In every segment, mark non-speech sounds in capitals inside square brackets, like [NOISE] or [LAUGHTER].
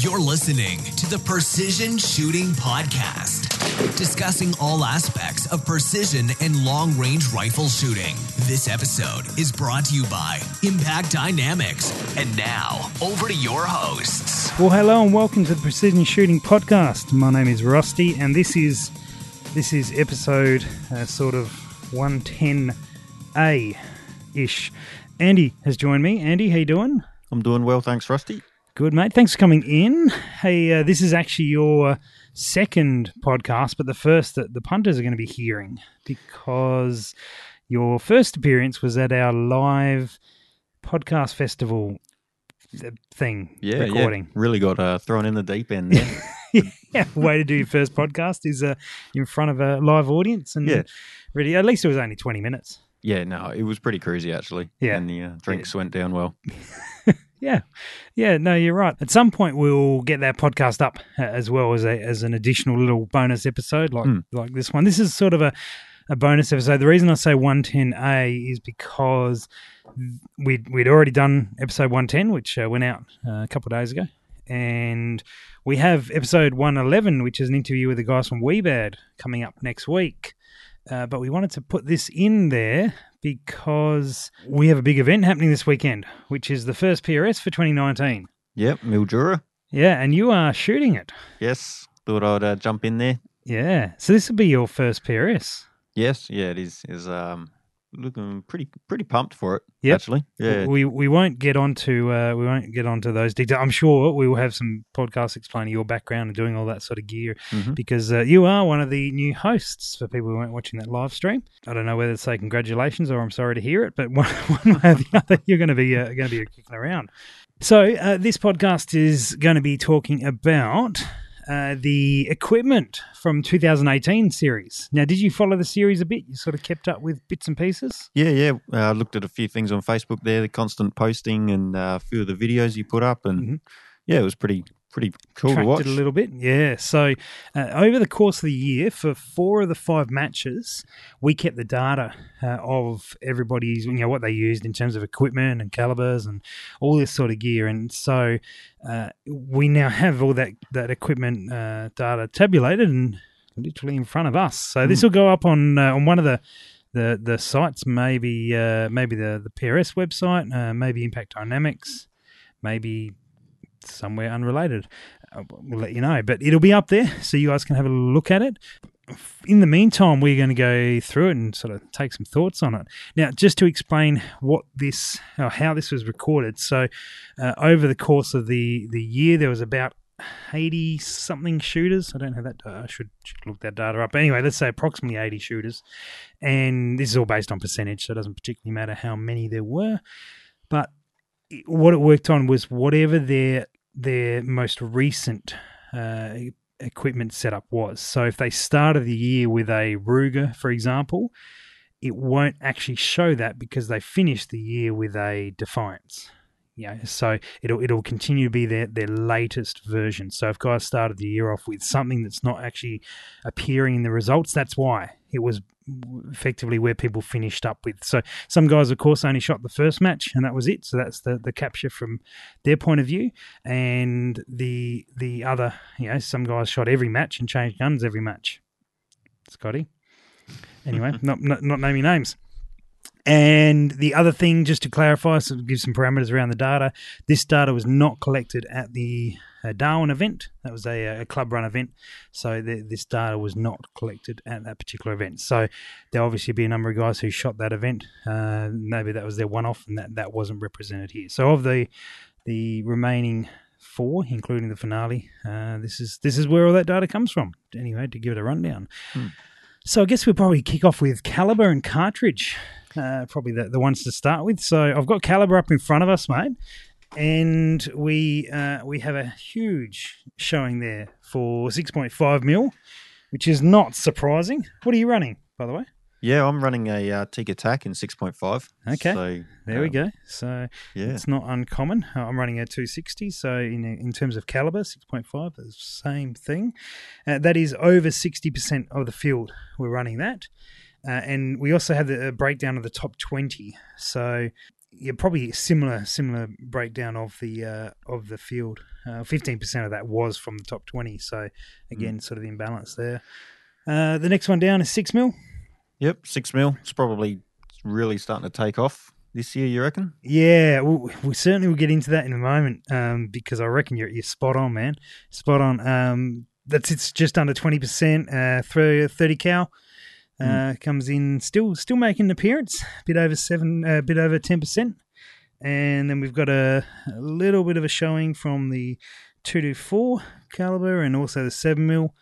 You're listening to the Precision Shooting Podcast, discussing all aspects of precision and long range rifle shooting. This episode is brought to you by Impact Dynamics. And now, over to your hosts. Well, hello and welcome to the Precision Shooting Podcast. My name is Rusty, and this is this is episode uh, sort of 110A ish. Andy has joined me. Andy, how you doing? I'm doing well, thanks, Rusty. Good, mate. Thanks for coming in. Hey, uh, this is actually your second podcast, but the first that the punters are going to be hearing because your first appearance was at our live podcast festival uh, thing Yeah, recording. yeah, really got uh, thrown in the deep end there. [LAUGHS] yeah, way to do your first podcast is uh, in front of a live audience and Yeah. really at least it was only 20 minutes. yeah, no, it was pretty crazy actually. Yeah. and the uh, drinks went down well. [LAUGHS] Yeah, yeah, no, you're right. At some point, we'll get that podcast up uh, as well as a as an additional little bonus episode like Mm. like this one. This is sort of a a bonus episode. The reason I say 110A is because we'd we'd already done episode 110, which uh, went out uh, a couple of days ago, and we have episode 111, which is an interview with the guys from Weebad coming up next week. Uh, but we wanted to put this in there because we have a big event happening this weekend, which is the first PRS for 2019. Yep, Mildura. Yeah, and you are shooting it. Yes, thought I'd uh, jump in there. Yeah, so this will be your first PRS. Yes, yeah, it is. Is um looking pretty pretty pumped for it. Yep. actually. Yeah, We we won't get onto uh, we won't get onto those details. I'm sure we will have some podcasts explaining your background and doing all that sort of gear Mhm. because uh, you are one of the new hosts for people who weren't watching that live stream. I don't know whether to say congratulations or I'm sorry to hear it, but [LAUGHS] one, one way or the other, you're going to be uh, going to be kicking around. So uh, this podcast is going to be talking about. Uh, the equipment from 2018 series. Now, did you follow the series a bit? You sort of kept up with bits and pieces. yeah, yeah. Uh, I looked at a few things on Facebook there, the constant posting and uh, a few of the videos you put up, and Mhm. yeah, it was pretty pretty cool to watch. it a little bit. Yeah. So uh, over the course of the year, for four of the five matches, we kept the data uh, of everybody's, you know, what they used in terms of equipment and calibers and all this sort of gear. And so uh, we now have all that that equipment uh, data tabulated and literally in front of us. So this will go up on uh, on one of the. The, the sites maybe uh, maybe the, the PRS website uh, maybe Impact Dynamics maybe somewhere unrelated. Uh, We'll let you know, but it'll be up there so you guys can have a look at it. In the meantime, we're going to go through it and sort of take some thoughts on it. Now, just to explain what this, or how this was recorded. So, uh, over the course of the the year, there was about eighty something shooters. I don't have that. Uh, I should, should look that data up. But anyway, let's say approximately eighty shooters, and this is all based on percentage, so it doesn't particularly matter how many there were. But what it worked on was whatever their their most recent uh, equipment setup was. So if they started the year with a Ruger, for example, it won't actually show that because they finished the year with a Defiance. Yeah, so it'll it'll continue to be their their latest version. So if guys started the year off with something that's not actually appearing in the results, that's why it was effectively where people finished up with. So some guys, of course, only shot the first match, and that was it. So that's the the capture from their point of view. And the the other, you know, some guys shot every match and changed guns every match. Scotty. Anyway, [LAUGHS] not, not not naming names. And the other thing, just to clarify, so give some parameters around the data, this data was not collected at the uh, Darwin event. That was a, a club run event. So the, this data was not collected at that particular event. So there obviously be a number of guys who shot that event. Uh, maybe that was their one off and that, that wasn't represented here. So of the the remaining four, including the finale, uh, this is this is where all that data comes from. Anyway, to give it a rundown. So I guess we'll probably kick off with caliber and cartridge. Uh, probably the, the ones to start with. So I've got caliber up in front of us, mate, and we uh, we have a huge showing there for six point five mil, which is not surprising. What are you running, by the way? Yeah, I'm running a uh, Tikka TAC in 6.5. Okay. So, There we um, go. So Yeah. it's not uncommon. Uh, I'm running a 260, so in in terms of caliber, 6.5, the same thing. Uh, that is over 60% of the field. We're running that, uh, and we also have the breakdown of the top 20. So yeah, probably similar similar breakdown of the uh, of the field. Uh, Fifteen percent of that was from the top twenty, so again, sort of imbalance there. Uh, the next one down is six mil. Yep, six mil. It's probably really starting to take off this year. You reckon? Yeah, we, we certainly will get into that in a moment um, because I reckon you're you're spot on, man. Spot on. Um, that's it's just under twenty percent. Uh, through thirty cow uh, comes in still still making an appearance, a bit over seven, a uh, bit over ten percent, and then we've got a, a little bit of a showing from the two to four caliber and also the seven mil.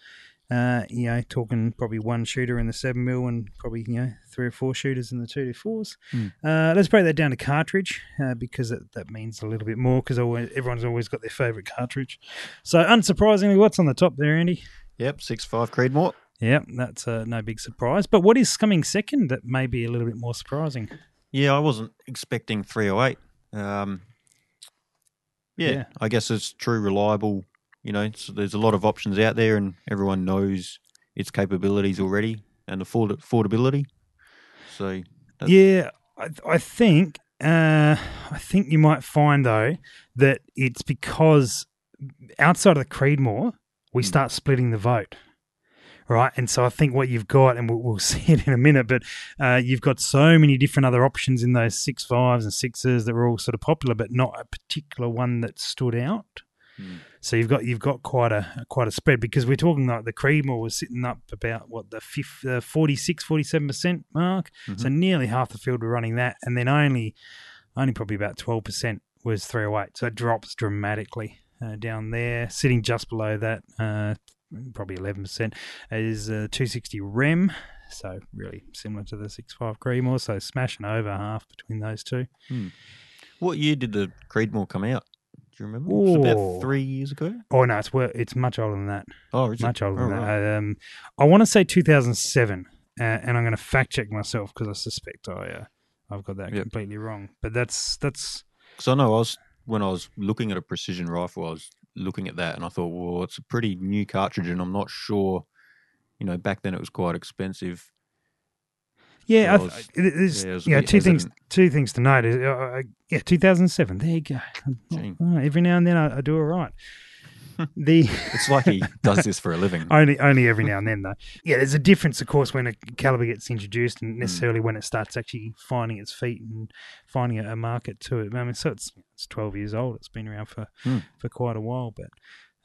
Uh, you know, talking probably one shooter in the seven mil and probably you know three or four shooters in the two to fours. Hmm. Uh, let's break that down to cartridge uh, because that, that means a little bit more because everyone's always got their favourite cartridge. So, unsurprisingly, what's on the top there, Andy? Yep, six five Creedmoor. Yep, that's uh, no big surprise. But what is coming second that may be a little bit more surprising? Yeah, I wasn't expecting 308. Um, yeah, Yeah. I guess it's true, reliable. You know, there's a lot of options out there, and everyone knows its capabilities already and afford- affordability. So, Yeah, I, I think uh, I think you might find though that it's because outside of the Creedmoor, we Hmm. start splitting the vote. Right, and so I think what you've got, and we'll, we'll [LAUGHS] see it in a minute, but uh, you've got so many different other options in those six fives and sixes that were all sort of popular, but not a particular one that stood out. Hmm. So you've got you've got quite a quite a spread because we're talking like the Creedmoor was sitting up about what the fifth, uh, 46, 47 percent mark. So nearly half the field were running that, and then only only probably about twelve percent was three hundred eight. So it drops dramatically uh, down there. Sitting just below that, uh, probably eleven percent is uh, two sixty Rem. So really similar to the six five Creedmoor. So smashing over half between those two. what year did the Creedmoor come out? Do you remember? It was Ooh. about three years ago. Oh no, it's wor- it's much older than that. Oh, is it? much older than right. that. Um, I want to say 2007, uh, and I'm going to fact check myself because I suspect I uh, I've got that Yep. completely wrong. But that's that's Because I know I was when I was looking at a precision rifle, I was looking at that and I thought, well, it's a pretty new cartridge, and I'm not sure. You know, back then it was quite expensive. Yeah. I, So I th- was- it is, yeah, I yeah, bit two things. Two things to note is uh, uh, yeah, 2007. There you go. Oh, every now and then I, I do it right. [LAUGHS] the It's like he [LAUGHS] does this for a living. only only every now and then though. Yeah, there's a difference, of course, when a caliber gets introduced, Hmm. and necessarily when it starts actually finding its feet and finding a, market to it. I mean, so it's it's 12 years old. It's been around for Hmm. for quite a while, but.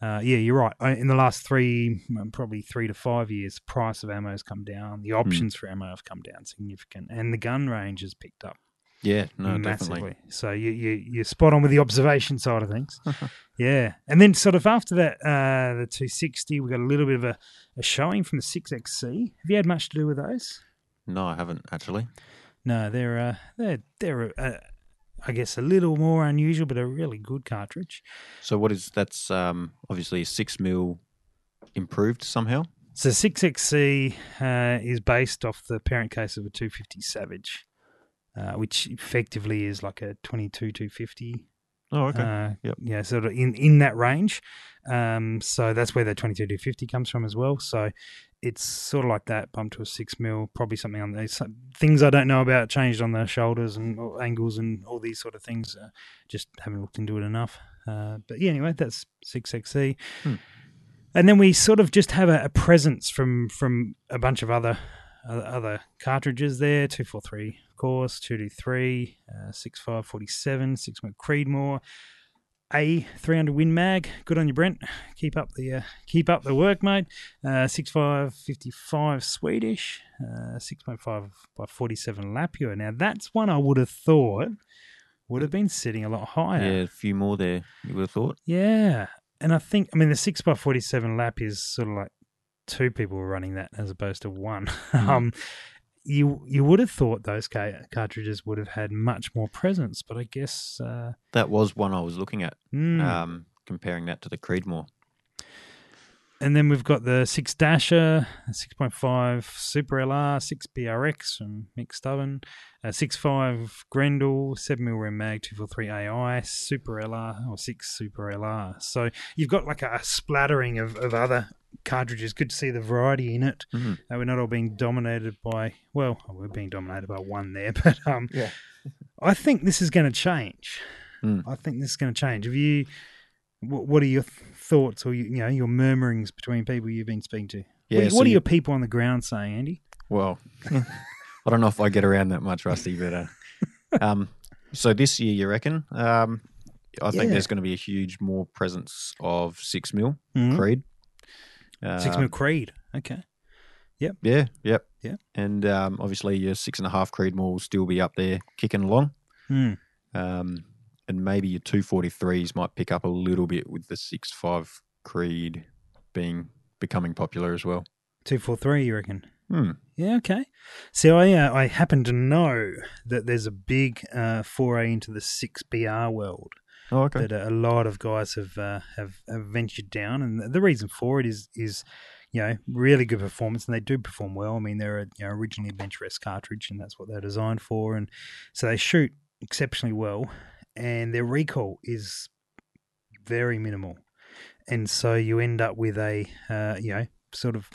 Uh, yeah, you're right. In the last three, probably three to five years, price of ammo has come down. The options for ammo have come down significant, and the gun range has picked up Yeah, no, massively. definitely. So you you you're spot on with the observation side of things. [LAUGHS] yeah, and then sort of after that, uh, the 260, we got a little bit of a, a showing from the 6XC. Have you had much to do with those? No, I haven't actually. No, they're uh, they're they're uh, I guess a little more unusual, but a really good cartridge. So what is that's um, obviously a six mil improved somehow. So 6XC uh, is based off the parent case of a 250 Savage, uh, which effectively is like a 22 250 Oh, okay. Uh, Yep. Yeah, sort of in, in that range. Um, so that's where the 22 to 50 comes from as well. So it's sort of like that, bumped to a six mil, probably something on these things I don't know about changed on the shoulders and angles and all these sort of things. Uh, just haven't looked into it enough. Uh, but yeah, anyway, that's 6XC. Hmm. And then we sort of just have a, a presence from from a bunch of other other, other cartridges there 243 of course 223 uh, 6547 6 Creedmoor a 300 Win Mag good on you Brent keep up the uh, keep up the work mate uh, 6555 Swedish uh, 6.5 by 47 Lapua now that's one I would have thought would have been sitting a lot higher yeah, a few more there. You would have thought. yeah. And I think, I mean, the 6x47 lap is sort of like two people were running that as opposed to one. [LAUGHS] um, you you would have thought those ca- cartridges would have had much more presence, but I guess. Uh, That was one I was looking at, mm. um, comparing that to the Creedmoor. and then we've got the 6 Dasher, 6.5 Super LR, 6 BRX from Mick Stubborn, uh, 6.5 Grendel, 7mm Rem Mag, 243 AI, Super LR, or 6 Super LR. So you've got like a, a splattering of, of other cartridges. Good to see the variety in it. Mhm. Uh, we're not all being dominated by, well, we're being dominated by one there, [LAUGHS] but um, Yeah. I think this is going to change. Hmm. I think this is going to change. Have you? What, what are your th- thoughts or you, you know your murmurings between people you've been speaking to? Yeah, what, so what are you- your people on the ground saying, Andy? Well, [LAUGHS] I don't know if I get around that much, Rusty, but uh, [LAUGHS] um, so this year, you reckon? Um, I think Yeah. there's going to be a huge more presence of six mil Mhm. Creed. Six Um, mil Creed. Okay. Yep. Yeah, yep, Yeah. And um, obviously, your six and a half Creedmoor will still be up there kicking along. Hmm. Um, and maybe your two forty threes might pick up a little bit with the six five Creed being becoming popular as well. Two four three. You reckon? Hmm. Yeah, okay. See, I uh, I happen to know that there's a big uh, foray into the six BR world Oh, okay. that a lot of guys have, uh, have have ventured down, and the reason for it is is you know really good performance, and they do perform well. I mean, they're a, you know, originally a bench rest cartridge, and that's what they're designed for, and so they shoot exceptionally well, and their recoil is very minimal, and so you end up with a uh, you know sort of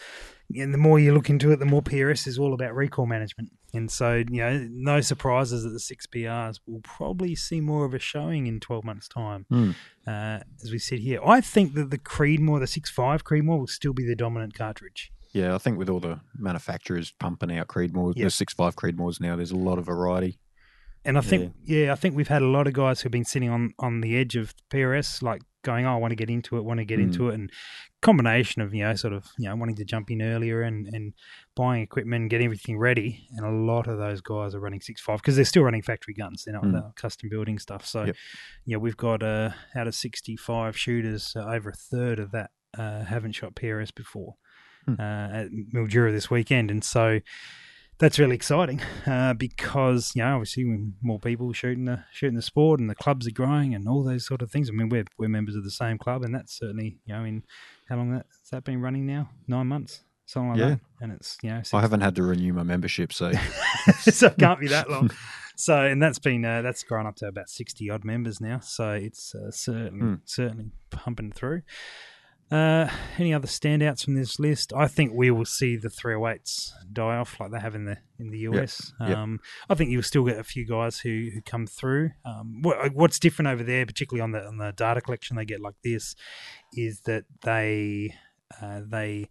and the more you look into it, the more PRS is all about recoil management. And so, you know, no surprises that the six BRs will probably see more of a showing in 12 months' time Hmm. uh, as we sit here. I think that the Creedmoor, the 6.5 Creedmoor, will still be the dominant cartridge. Yeah, I think with all the manufacturers pumping out Creedmoor, Yeah. the six five Creedmoors now, there's a lot of variety. And I think, yeah. I think we've had a lot of guys who've been sitting on, on the edge of PRS, like going, oh, I want to get into it, want to get Mm. into it. And combination of, you know, sort of, you know, wanting to jump in earlier and, and buying equipment, getting everything ready. And a lot of those guys are running 6.5 because they're still running factory guns. They're not Mm. they're custom building stuff. So, Yep. yeah, we've got uh, out of 65 shooters, uh, over a third of that uh, haven't shot PRS before uh, at Mildura this weekend. And so, that's really exciting uh, because you know obviously more people shooting the shooting the sport and the clubs are growing and all those sort of things. I mean we're we're members of the same club and that's certainly you know in how long that, has that been running now? Nine months, something like Yeah. that. And it's you know I haven't had to renew my membership, so [LAUGHS] so it can't be that long. [LAUGHS] So and that's been uh, that's grown up to about sixty odd members now. So it's uh, certainly Hmm. certainly pumping through. Uh, any other standouts from this list? I think we will see the 308s die off like they have in the in the US. yep. Um, I think you'll still get a few guys who, who come through. Um, what, what's different over there, particularly on the on the data collection they get like this, is that they uh, they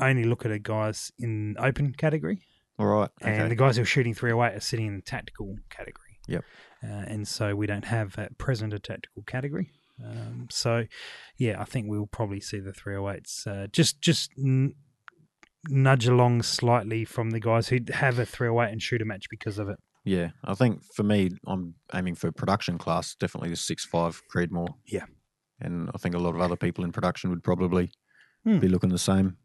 only look at a guys in open category all right. and the guys who are shooting 308 are sitting in the tactical category. Yep. Uh, and so we don't have at present a tactical category. Um, so, yeah, I think we'll probably see the 308s uh, just just n- nudge along slightly from the guys who have a 308 and shoot a match because of it. Yeah, I think for me, I'm aiming for production class, definitely the six five Creedmoor. Yeah. and I think a lot of other people in production would probably Hmm. be looking the same.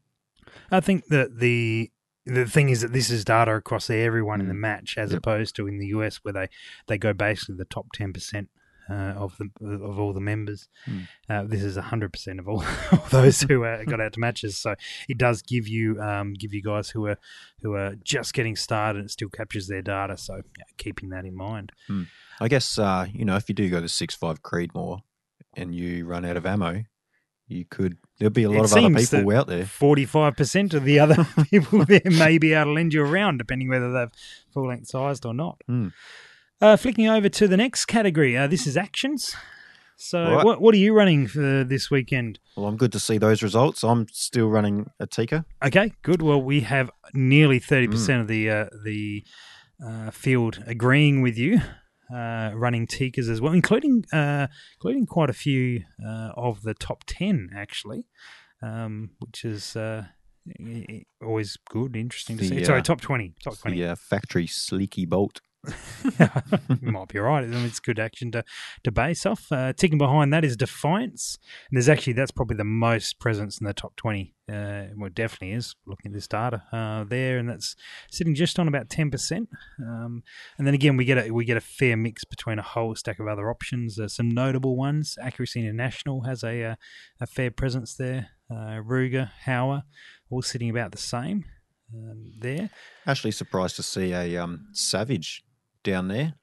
I think that the the thing is that this is data across everyone in the Mm. match, as Yep. opposed to in the US where they, they go basically the top ten percent uh, of the of all the members. Mm. Uh, this is hundred percent of [LAUGHS] all those who uh, got out to matches. So it does give you um, give you guys who are who are just getting started. It still captures their data. So yeah, keeping that in mind. I guess uh, you know if you do go to six five Creedmoor and you run out of ammo, you could. There'll be a lot It of other people out there. Forty five percent of the other [LAUGHS] people there may be able to lend you around, depending whether they've full length sized or not. Hmm. Uh, flicking over to the next category, uh, this is actions. So, right. what what are you running for this weekend? Well, I'm good to see those results. I'm still running a Tikka. Okay, good. Well, we have nearly thirty Hmm. percent of the uh, the uh, field agreeing with you, uh, running Tikkas as well, including uh, including quite a few uh, of the top ten actually, um, which is uh, always good, interesting to The, see. Sorry, top twenty, top twenty. Uh, factory Sleeky Bolt. [LAUGHS] you might be right. I mean, it's good action to, to base off. Uh, ticking behind that is Defiance. And there's actually, that's probably the most presence in the top 20. Uh, well, it definitely is, looking at this data uh, there. And that's sitting just on about 10%. Um, and then again, we get a, we get a fair mix between a whole stack of other options. Uh, some notable ones. Accuracy International has a, uh, a fair presence there. Uh, Ruger, Howa, all sitting about the same um, there. Actually, surprised to see a um, Savage down there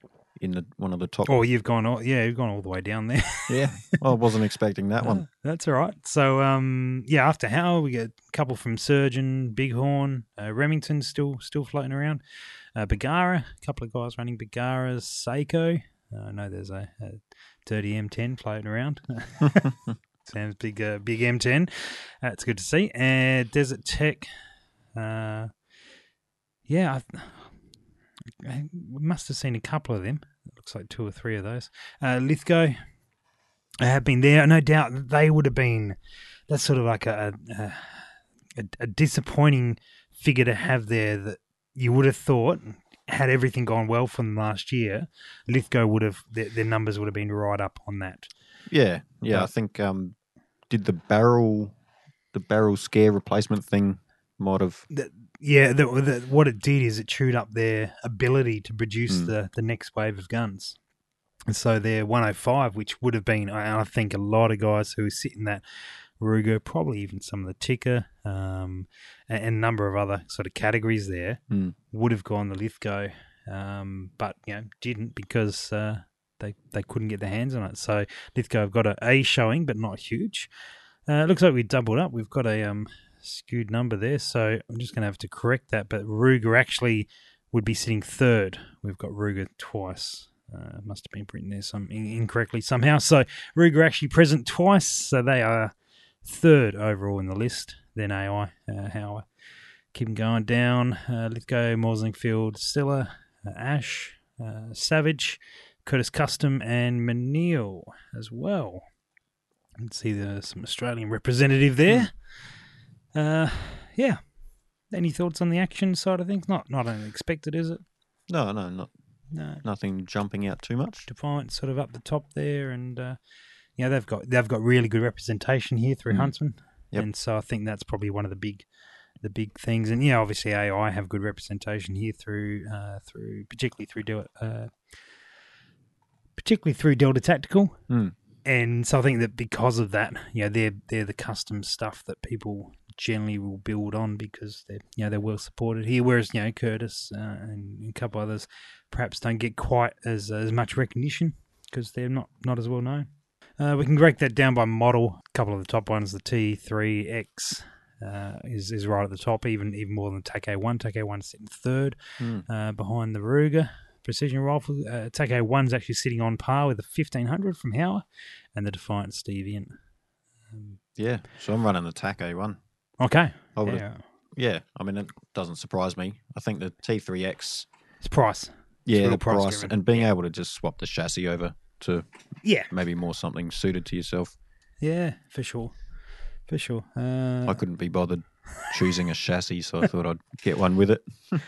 in the one of the top. Oh, you've gone all yeah, you've gone all the way down there. [LAUGHS] Yeah, I wasn't expecting that one. Uh, [LAUGHS] that's all right. So, um, yeah, after Howa, we get a couple from Surgeon, Bighorn, uh, Remington still still floating around. Uh, Bergara, a couple of guys running Bergaras, Sako. Uh, I know there's a, a dirty M10 floating around. [LAUGHS] Sounds big, uh, big M10. Uh, good to see. And Desert Tech. Uh, yeah, I, I must have seen a couple of them. It looks like two or three of those. Uh, Lithgow have been there. No doubt they would have been. That's sort of like a a, a, a disappointing figure to have there. That you would have thought had everything gone well for them last year, Lithgow would have their, their numbers would have been right up on that. Yeah, yeah. I think um, did the barrel, the barrel scare replacement thing might have. The, yeah, the, the, what it did is it chewed up their ability to produce Mm. the, the next wave of guns. And so their 105, which would have been, I, I think, a lot of guys who sit in that Ruger, probably even some of the Tikka, um, and, a number of other sort of categories there, Mm. would have gone the Lithgow, um, but you know didn't because uh, they they couldn't get their hands on it. So Lithgow have got a A showing, but not huge. Uh, it looks like we doubled up. We've got a um, skewed number there, so I'm just going to have to correct that. But Ruger actually would be sitting third. We've got Ruger twice. Uh, must have been written there some incorrectly somehow. [LAUGHS] So Ruger actually present twice, so they are third overall in the list. Then AI, uh, Howa. Keep going down. Uh, Lithgow, Mausingfield, Stiller, uh, Ash, uh, Savage, Curtis Custom, and Menil as well. Can see there's some Australian representative there. Uh, yeah. Any thoughts on the action side of things? Not not unexpected, is it? No, no, not No. nothing jumping out too much. Defiant sort of up the top there, and uh, yeah, they've got they've got really good representation here through Mm. Huntsman, Yep. and so I think that's probably one of the big the big things. And yeah, obviously AI have good representation here through uh, through particularly through Del- uh, particularly through Delta Tactical, Mm. and so I think that because of that, you know, they're they're the custom stuff that people generally will build on because they're you know they're well supported here. Whereas you know Curtis uh, and a couple others perhaps don't get quite as as much recognition because they're not not as well known. Uh, we can break that down by model. A couple of the top ones, the T3X. Uh, is is right at the top, even even more than TAC A1. TAC A1 sitting third, Mm. uh, behind the Ruger precision rifle. Uh, TAC A1's actually sitting on par with the 1500 from Howa and the Defiance Deviant. Um, Yeah, so I'm running the TAC A1. Okay, I yeah, yeah. I mean, it doesn't surprise me. I think the T3X, it's price. yeah, real the price price, and being able to just swap the chassis over to Yeah, maybe more something suited to yourself. yeah, for sure, for sure. Uh, I couldn't be bothered choosing a chassis, so I thought I'd get one with it. [LAUGHS]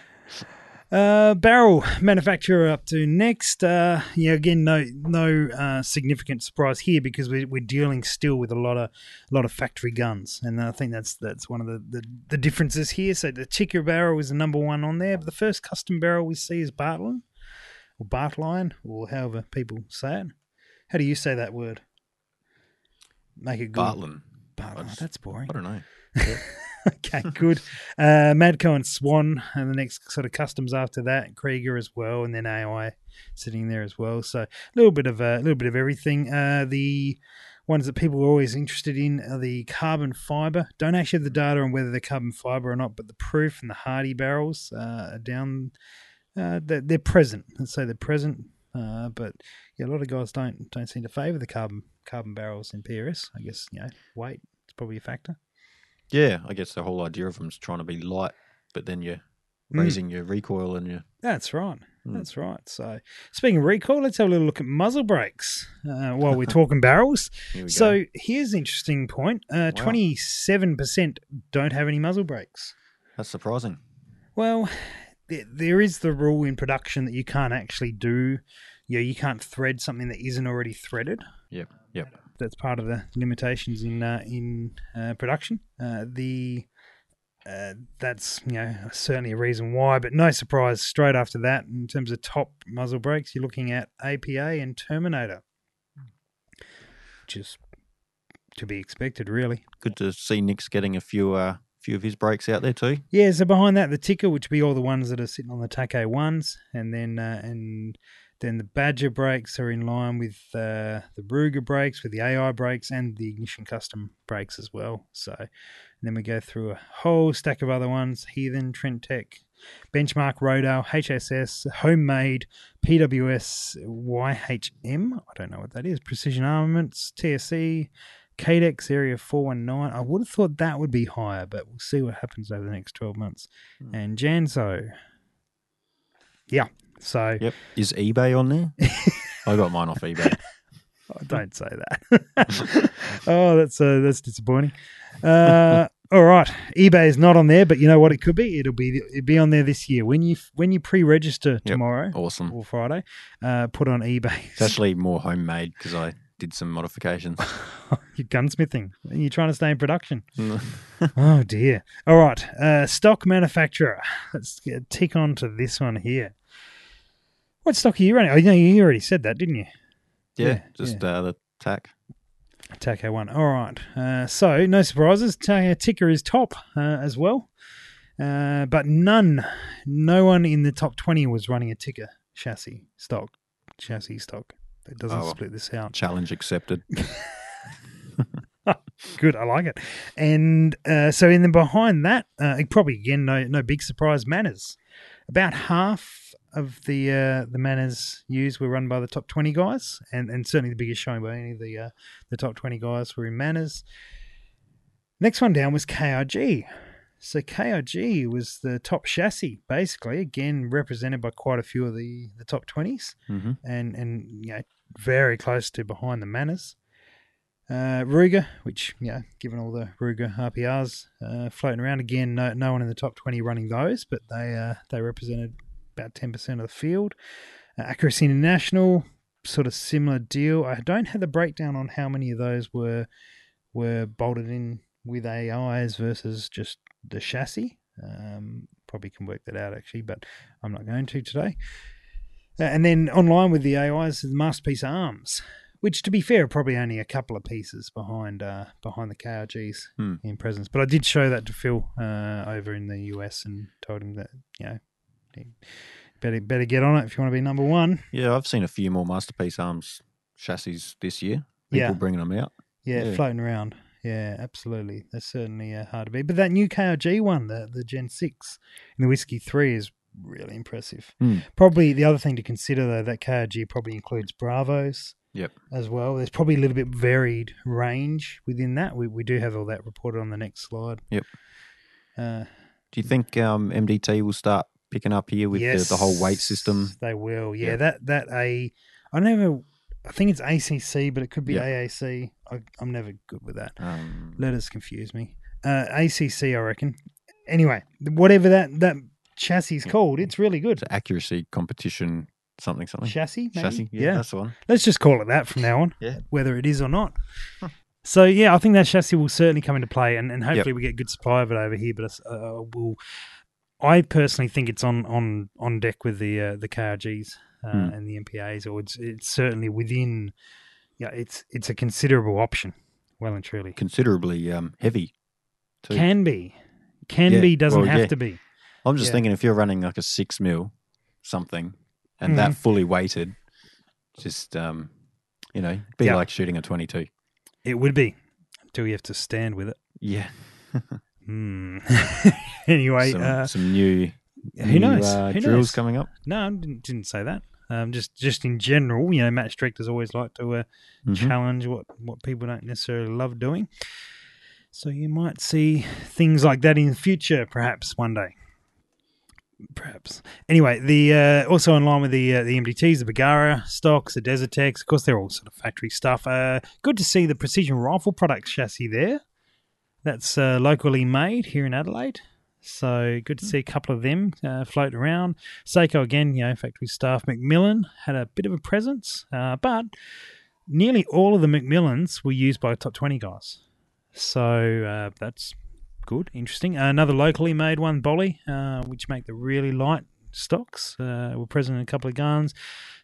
Uh, barrel manufacturer up to next. Uh, yeah, again, no no uh, significant surprise here because we're, we're dealing still with a lot of a lot of factory guns, and I think that's that's one of the, the, the differences here. So the Tikka barrel is the number one on there, but the first custom barrel we see is Bartline or Bartline or however people say it. How do you say that word? Make it good. Bartlin. Bartline. just- That's boring. I don't know. [LAUGHS] [LAUGHS] okay, good. Uh, Maddco and Swan, and the next sort of customs after that, Krieger as well, and then AI sitting there as well. So a little bit of a little bit of everything. Uh, the ones that people are always interested in are the carbon fiber. Don't actually have the data on whether they're carbon fiber or not, but the proof and the Hardy barrels uh, are down. Uh, they're, they're present. Let's say they're present. Uh, but yeah, a lot of guys don't don't seem to favour the carbon carbon barrels in PRS. I guess you know weight it's probably a factor. Yeah, I guess the whole idea of them is trying to be light, but then you're Mm. raising your recoil and your That's right. Hmm. That's right. So, speaking of recoil, let's have a little look at muzzle brakes uh, while we're talking barrels. [LAUGHS] here. So, here's an interesting point: uh, Wow. twenty-seven percent don't have any muzzle brakes. That's surprising. Well, there, there is the rule in production that you can't actually do. You know, you can't thread something that isn't already threaded. Yep, yep. That's part of the limitations in uh, in uh, production. Uh, the uh, that's you know certainly a reason why, but no surprise. Straight after that, in terms of top muzzle brakes, you're looking at APA and Terminator, which is to be expected, really. Good to see Nick's getting a few uh, few of his brakes out there too. Yeah, so behind that, the Tikka, which would be all the ones that are sitting on the Tikka ones, and then uh, and then the Badger brakes are in line with uh, the Ruger brakes, with the AI brakes, and the Ignition Custom brakes as well. So, and then we go through a whole stack of other ones: Heathen, Trent Tech, Benchmark, Rodale, HSS, Homemade, PWS, YHM. I don't know what that is. Precision Armaments, TSC. Cadex Area 419. I would have thought that would be higher, but we'll see what happens over the next 12 months. Hmm. And Janso. Yeah. So Yep. Is eBay on there? I got mine off eBay. [LAUGHS] oh, don't say that. [LAUGHS] oh, that's uh, that's disappointing. Uh, all right. eBay is not on there, but you know what it could be? It'll be it'll be on there this year. When you when you pre-register tomorrow Awesome. or Friday, uh, put on eBay. It's actually more homemade because I did some modifications. [LAUGHS] You're gunsmithing. You're trying to stay in production. Oh dear. All right. Uh, stock manufacturer. Let's get, tick on to this one here. What stock are you running? Oh, no, you already said that, didn't you? yeah, Yeah, just Uh, the tack. TAC A1. All right. Uh, so no surprises. Ta- Tikka is top uh, as well, uh, but none, no one in the top twenty was running a Tikka chassis stock. Chassis stock. It doesn't Oh. split this out. Challenge accepted. [LAUGHS] [LAUGHS] Good, I like it. And uh, so, in the behind that, uh, probably again, no, no big surprise. Manners, about half of the uh, the manners used were run by the top twenty guys, and, and certainly the biggest showing by any of the uh, the top twenty guys were in manners. Next one down was KRG. So KRG was the top chassis, basically, again represented by quite a few of the the top twenties hmm and and you know very close to behind the manners. Uh, Ruger, which you know, given all the Ruger RPRs uh, floating around again, no, no one in the top twenty running those, but they uh, they represented about ten percent of the field. Uh, Accuracy International, sort of similar deal. I don't have the breakdown on how many of those were were bolted in with AIs versus just the chassis. Um, probably can work that out actually, but I'm not going to today. Uh, and then online with the AIs, the masterpiece arms, which to be fair, are probably only a couple of pieces behind uh, behind the KRGs Hmm. in presence. But I did show that to Phil uh, over in the US and told him that you know better better get on it if you want to be number one. Yeah, I've seen a few more masterpiece arms chassis this year. People Yeah. bringing them out. Yeah, Yeah. floating around. Yeah, absolutely. That's certainly uh, hard to beat. But that new KRG one, the the Gen Six in the Whiskey Three, is really impressive. Hmm. Probably the other thing to consider though, that KRG probably includes Bravos. Yep. As well, there's probably a little bit varied range within that. We we do have all that reported on the next slide. Yep. Uh, Do you think um, MDT will start picking up here with the, the whole weight system? They will. Yeah, Yeah. that that a I never. I think it's ACC, but it could be Yeah. AAC. I, I'm never good with that. Um, Letters confuse me. Uh, ACC, I reckon. Anyway, whatever that that chassis is called, it's really good. it's accuracy competition, something, something. Chassis, maybe? Chassis, yeah, that's the one. Let's just call it that from now on. Yeah. Whether it is or not. So yeah, I think that chassis will certainly come into play, and, and hopefully we get good supply of it over here. But uh, we'll, I personally think it's on on on deck with the uh, the KRGs uh, Hmm. and the MPAs, or it's it's certainly within. Yeah, it's it's a considerable option, well and truly. Considerably um, heavy. Too. Can be, can Yeah, be, doesn't well, have yeah. to be. I'm just yeah. thinking if you're running like a six mil something and Mhm. that fully weighted, just um, you know, be like shooting a 22. It would be until you have to stand with it. Yeah. [LAUGHS] Hmm. [LAUGHS] anyway, some, uh, some new, who new, knows? Uh, who drills knows? coming up. No, I didn't, didn't say that. Um, just just in general, you know, match directors always like to uh, Mhm. challenge what what people don't necessarily love doing. So you might see things like that in the future, perhaps one day. Perhaps. Anyway, the uh, also in line with the uh, the MDTs, the Bergara stocks, the Desert Techs. Of course, they're all sort of factory stuff. Uh, good to see the precision rifle products chassis there. That's uh, locally made here in Adelaide. So good to see a couple of them uh, floating around. Sako again, you know, factory staff. McMillan had a bit of a presence, uh, but nearly all of the McMillans were used by top 20 guys. So uh, that's good, interesting. another locally made one, Bolly, uh, which make the really light stocks. Uh, were present in a couple of guns.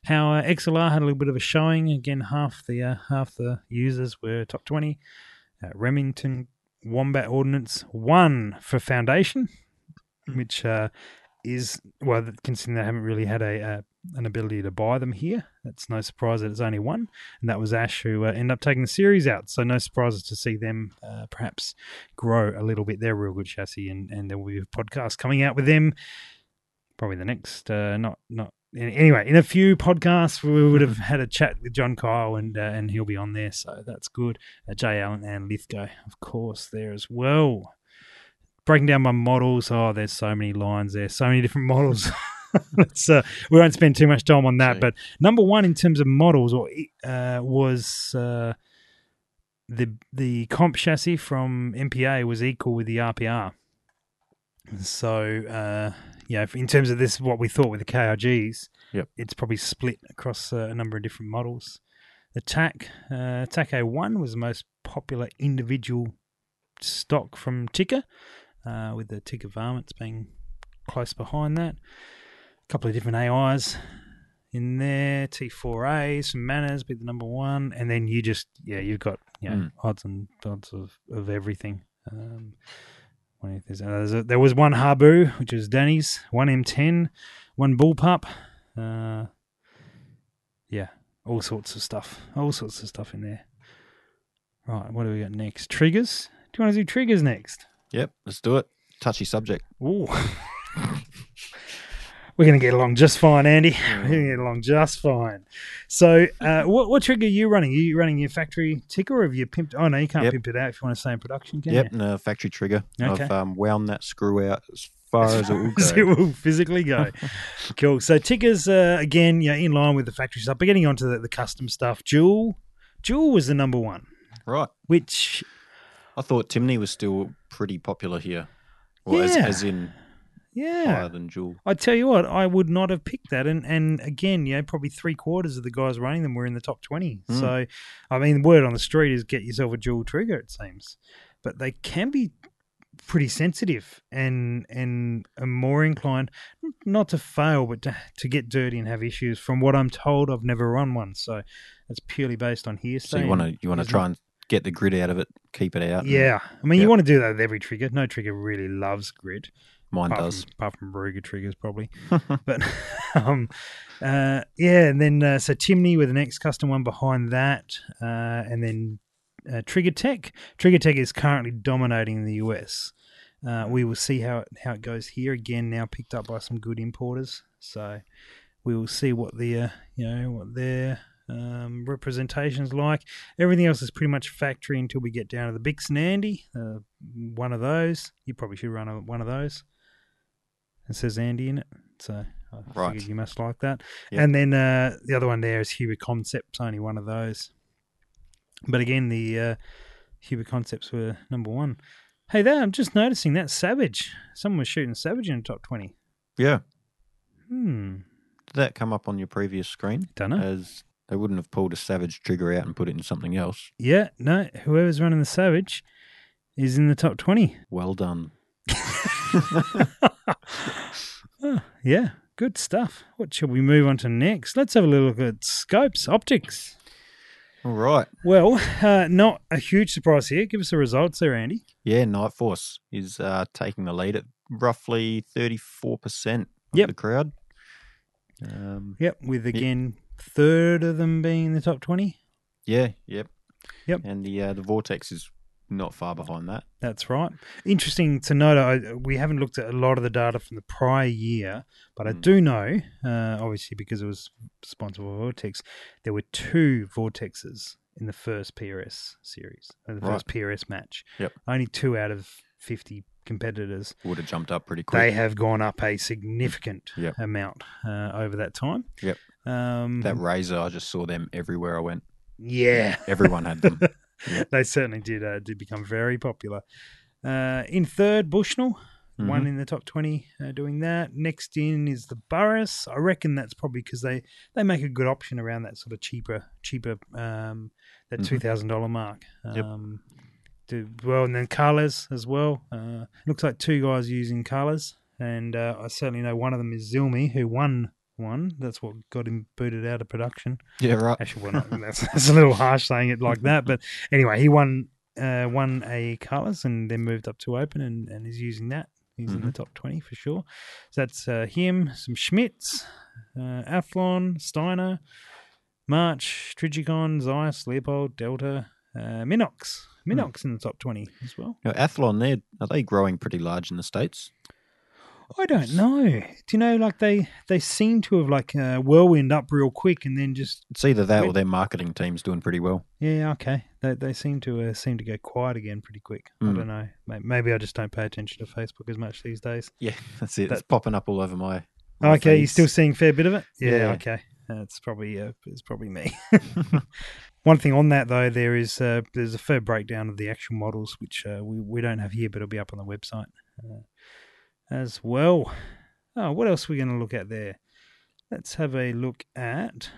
How uh, XLR had a little bit of a showing. Again, half the uh, half the users were top 20. Uh, Remington Wombat Ordnance, one for Foundation, which uh, is well, considering they haven't really had a uh, an ability to buy them here. That's no surprise that it's only one, and that was Ash who uh, ended up taking the series out. So no surprises to see them uh, perhaps grow a little bit. They're a real good chassis, and and there will be a podcast coming out with them. Probably the next, uh, not not anyway. In a few podcasts, we would have had a chat with John Kyle, and uh, and he'll be on there, so that's good. Uh, Jay Allen and Lithgow, of course, there as well breaking down my models. Oh, there's so many lines there, so many different [LAUGHS] models. uh, we won't spend too much time on that. But number one in terms of models, or uh, was uh, the the comp chassis from MPA was equal with the RPR. So uh, yeah, in terms of this, what we thought with the KRGs, yep. it's probably split across uh, a number of different models. The TAC uh, TAC A1 was the most popular individual stock from Tikka, uh, with the Tikka varmints being close behind that. A couple of different AIs in there, T4A, some manners, be the number one, and then you just yeah, you've got you know, mm. odds and odds of of everything. Um, uh, there was one Habu, which is Danny's, one M10, one Bullpup. Uh, yeah, all sorts of stuff. All sorts of stuff in there. Right, what do we got next? Triggers. Do you want to do triggers next? Yep, let's do it. Touchy subject. Ooh. [LAUGHS] We're going to get along just fine, Andy. [LAUGHS] We're going to get along just fine. So, uh, what, what trigger are you running? Are you running your factory Tikka or have you pimped? Oh, no, you can't yep. pimp it out if you want to stay in production, can yep, you? no, factory trigger. Okay. I've um, wound that screw out as far as, as, it will go. it will physically go. [LAUGHS] cool. So, Tikkas, uh, again, you know, in line with the factory stuff, but getting onto the, the custom stuff. Jewell. Jewell was the number one. Right. Which I thought Timney was still pretty popular here. Well, yeah. as, as in yeah. higher than Jewell. I tell you what, I would not have picked that. And and again, you know, probably three quarters of the guys running them were in the top twenty. Mm. So, I mean, the word on the street is get yourself a Jewell trigger. It seems, but they can be pretty sensitive and and are more inclined not to fail, but to to get dirty and have issues. From what I'm told, I've never run one, so it's purely based on hearsay. So you want to you want to try and get the grit out of it, keep it out. Yeah, I mean, yep. you want to do that with every trigger. No trigger really loves grit. Mine apart does, from, apart from Ruger triggers, probably. [LAUGHS] but [LAUGHS] um, uh, yeah, and then uh, so Timney with the next custom one behind that, uh, and then uh, Trigger Tech. Trigger Tech is currently dominating the US. Uh, we will see how it, how it goes here again. Now picked up by some good importers, so we will see what the uh, you know what their um, representations like. Everything else is pretty much factory until we get down to the Bix'n Andy. Uh, one of those. You probably should run a, one of those. It says Andy in it, so I right. figured you must like that. Yep. And then uh, the other one there is Huber Concepts, only one of those. But again, the uh, Huber Concepts were number one. Hey, there, I'm just noticing that Savage. Someone was shooting Savage in the top 20. Yeah. Hmm. Did that come up on your previous screen? Don't know. As they wouldn't have pulled a Savage trigger out and put it in something else. Yeah, no. Whoever's running the Savage is in the top 20. Well done. [LAUGHS] oh, [LAUGHS] yeah, good stuff. What shall we move on to next? Let's have a little look at scopes, optics. All right. Well, uh, not a huge surprise here. Give us the results there, Andy. Yeah, Nightforce is uh, taking the lead at roughly 34% of yep. the crowd. Um, yep, with again third of them being in the top 20. Yeah, yep. Yep. And the uh, the Vortex is not far behind that. That's right. Interesting to note, I, we haven't looked at a lot of the data from the prior year, but mm. I hmm. do know, uh, obviously because it was sponsored by Vortex, there were two Vortexes in the first PRS series, uh, the right. first PRS match. Yep. Only two out of 50 competitors. Would have jumped up pretty quick. They have gone up a significant yep. amount uh, over that time. Yep. Um, that Razor, I just saw them everywhere I went. Yeah. Everyone had them. [LAUGHS] they certainly did uh, did become very popular. Uh, in third, Bushnell, mm-hmm. one in the top twenty, uh, doing that. Next in is the Burris. I reckon that's probably because they they make a good option around that sort of cheaper cheaper um, that mm-hmm. two thousand dollar mark. Um, yep. Do, well, and then Kahles as well. Uh, looks like two guys using Kahles, and uh, I certainly know one of them is Zilmi, who won one. That's what got him booted out of production. Yeah, right. Actually, well, not, that's, that's a little harsh saying it like that, but anyway, he won uh, won a colours and then moved up to open and, and is using that. He's in the Mhm. top 20 for sure. So that's uh, him, some Schmidts, uh, Athlon, Steiner, March, Trijicon, Zeiss, Leupold, Delta, uh, Minox. Minox in the top 20 as well. Now, Athlon, they are they growing pretty large in the states? I don't know. Do you know, like they they seem to have like uh, whirlwind up real quick and then just It's either that Wait. or their marketing team's doing pretty well. yeah okay. They they seem to uh, seem to go quiet again pretty quick. I Mm. don't know. May- Maybe I just don't pay attention to Facebook as much these days. Yeah, [LAUGHS] that's it. That- it's popping up all over my. my Okay, you're still seeing a fair bit of it. Yeah, Yeah. okay. That's probably uh, it's probably me. [LAUGHS] One thing on that though, there is uh, there's a fair breakdown of the actual models, which uh, we we don't have here, but it'll be up on the website uh, as well. Oh, what else are we going to look at there? Let's have a look at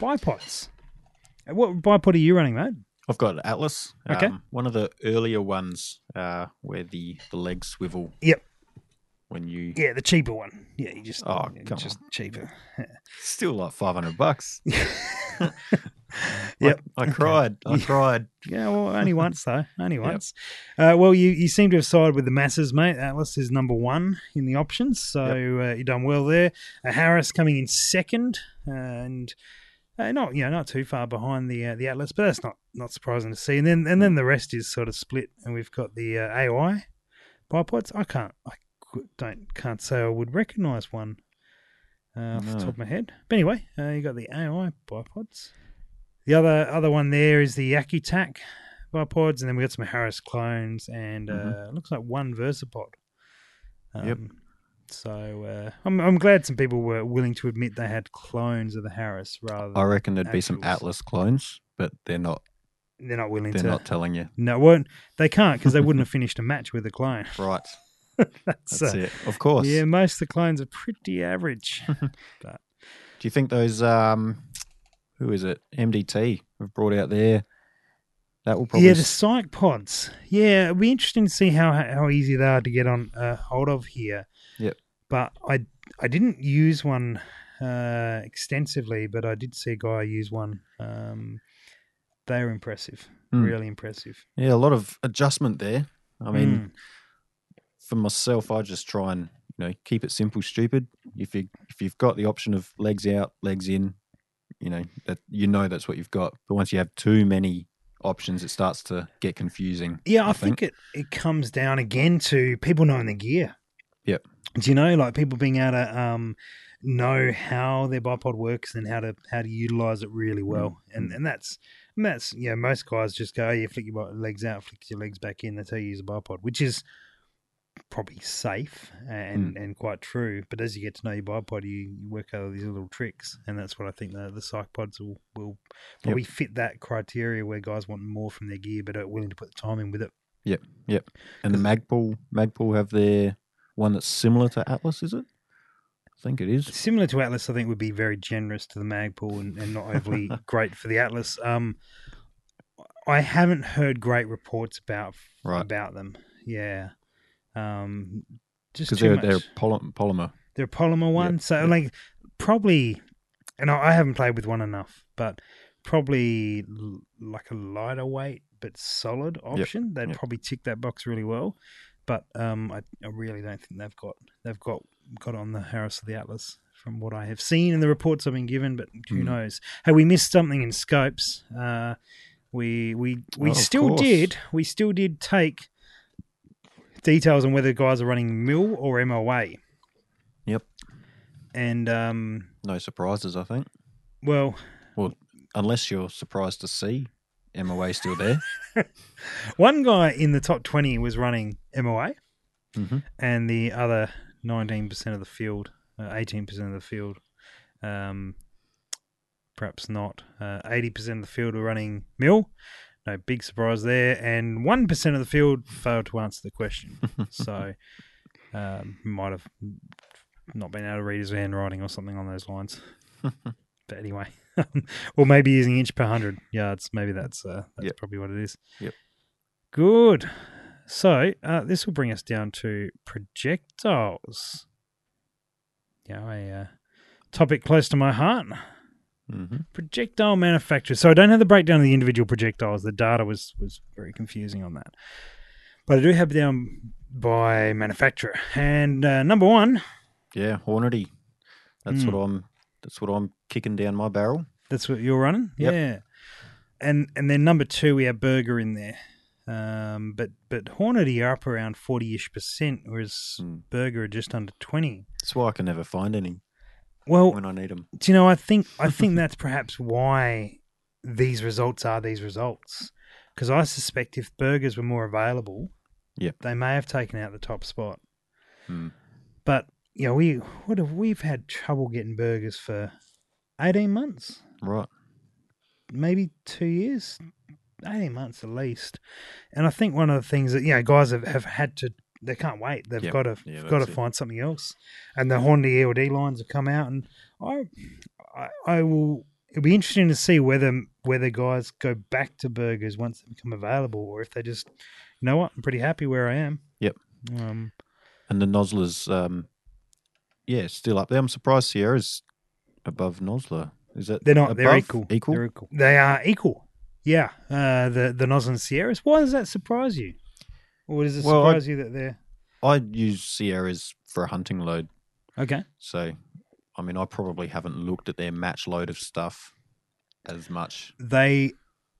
bipods. Uh, What bipod are you running, mate? I've got Atlas. Okay. Um, one of the earlier ones uh, where the, the legs swivel. Yep. When you Yeah, the cheaper one. Yeah, you just Oh, come just cheaper. still like five hundred bucks. [LAUGHS] Yep. I, I Okay. cried. I cried. Yeah, well, only once though, only Yep. once. Uh, well, you, you seem to have sided with the masses, mate. Atlas is number one in the options, so uh, you've done well there. Uh, Harris coming in second, uh, and uh, not you know not too far behind the uh, the Atlas, but that's not not surprising to see. And then and then the rest is sort of split, and we've got the uh, AI bipods. I can't I don't can't say I would recognise one. Uh, off the top of my head, but anyway, uh, you got the AI bipods. The other other one there is the Accutac bipods, and then we got some Harris clones, and uh, looks like one Versapod. Um, Yep. So uh, I'm I'm glad some people were willing to admit they had clones of the Harris rather. I reckon there'd be some Atlas clones, but they're not. they're not willing They're to. not telling you. no, won't they can't because they wouldn't have finished a match with a clone. [LAUGHS] Right. [LAUGHS] That's, That's uh, it. Of course. Yeah, most of the clones are pretty average. [LAUGHS] Do you think those um, who is it? MDT have brought out there. That will probably yeah, the Ckye-Pods. Yeah, it'll be interesting to see how how easy they are to get on uh, hold of here. Yep. But I I didn't use one uh, extensively, but I did see a guy use one. Um, they are impressive, Mm. really impressive. yeah, a lot of adjustment there. I mean, Mm. For myself, I just try and you know keep it simple, stupid. If you if you've got the option of legs out, legs in, you know that you know that's what you've got. But once you have too many options, it starts to get confusing. Yeah, I, think, it, it comes down again to people knowing the gear. Yep. Do you know, like people being able to um, know how their bipod works and how to how to utilize it really well, and and that's and that's yeah. Most guys just go, oh, you flick your legs out, flick your legs back in. That's how you use a bipod, which is probably safe and and quite true. But as you get to know your bipod, you, you work out all these little tricks, and that's what I think the the Ckye-Pods will will probably fit that criteria where guys want more from their gear, but are willing to put the time in with it. Yep, yep. And the Magpul Magpul have their one that's similar to Atlas, is it? I think it is. Similar to Atlas, I think would be very generous to the Magpul and, and not overly [LAUGHS] great for the Atlas. Um, I haven't heard great reports about Right. about them. Yeah, um, just Because they're they're poly- polymer. They're a polymer one, so yep. like probably, and I I haven't played with one enough, but probably l- like a lighter weight but solid option. They'd yep. probably tick that box really well. But um, I, I really don't think they've got they've got got on the Harris of the Atlas from what I have seen and the reports I've been given. But who Hmm. knows? Hey, we missed something in scopes. Uh, we we we Oh, still did we still did take details on whether guys are running mil or MOA. Yep. And um, No surprises, I think. well, well, Unless you're surprised to see MOA still there. [LAUGHS] one guy in the top twenty was running MOA, hmm and the other nineteen percent of the field, uh, eighteen percent of the field, um, perhaps not. uh, Eighty percent of the field were running mil. No big surprise there, and one percent of the field failed to answer the question. [LAUGHS] so um, might have not been able to read his handwriting or something on those lines. [LAUGHS] but anyway, [LAUGHS] or maybe using inch per hundred yards. Maybe that's uh, that's Yep. probably what it is. Yep. Good. So uh, this will bring us down to projectiles. Yeah, a uh, topic close to my heart. Hmm projectile manufacturers. So I don't have the breakdown of the individual projectiles. The data was was very confusing on that. But I do have them by manufacturer. And uh, number one, Yeah, Hornady. That's Mm. what I'm. That's what I'm kicking down my barrel. that's what you're running. Yep. Yeah. And and then number two, we have Berger in there. Um, but but Hornady are up around forty ish percent, whereas Mm. Berger are just under twenty. That's why I can never find any Well, when I need them. do you know? I think I think that's perhaps why these results are these results. Because I suspect if Bergers were more available, Yep. they may have taken out the top spot. Mm. But you know, we what have we've had trouble getting Bergers for eighteen months, Right. maybe two years, eighteen months at least. And I think one of the things that you know guys have, have had to they can't wait. They've Yep. got to Yeah, got to it. find something else. And the Hornady ELD lines have come out, and I I, I will. It'll be interesting to see whether whether guys go back to Bergers once they become available, or if they just, you know what, I'm pretty happy where I am. Yep. Um, And the Nosler's, um, yeah, still up there. I'm surprised Sierra's above Nosler. Is that They're not. They're equal. Equal. They're equal. They are equal. Yeah. Uh, the the Noslin Sierras. Why does that surprise you? Or does it Well, surprise you that they're I use Sierras for a hunting load, okay? so I mean, I probably haven't looked at their match load of stuff as much. They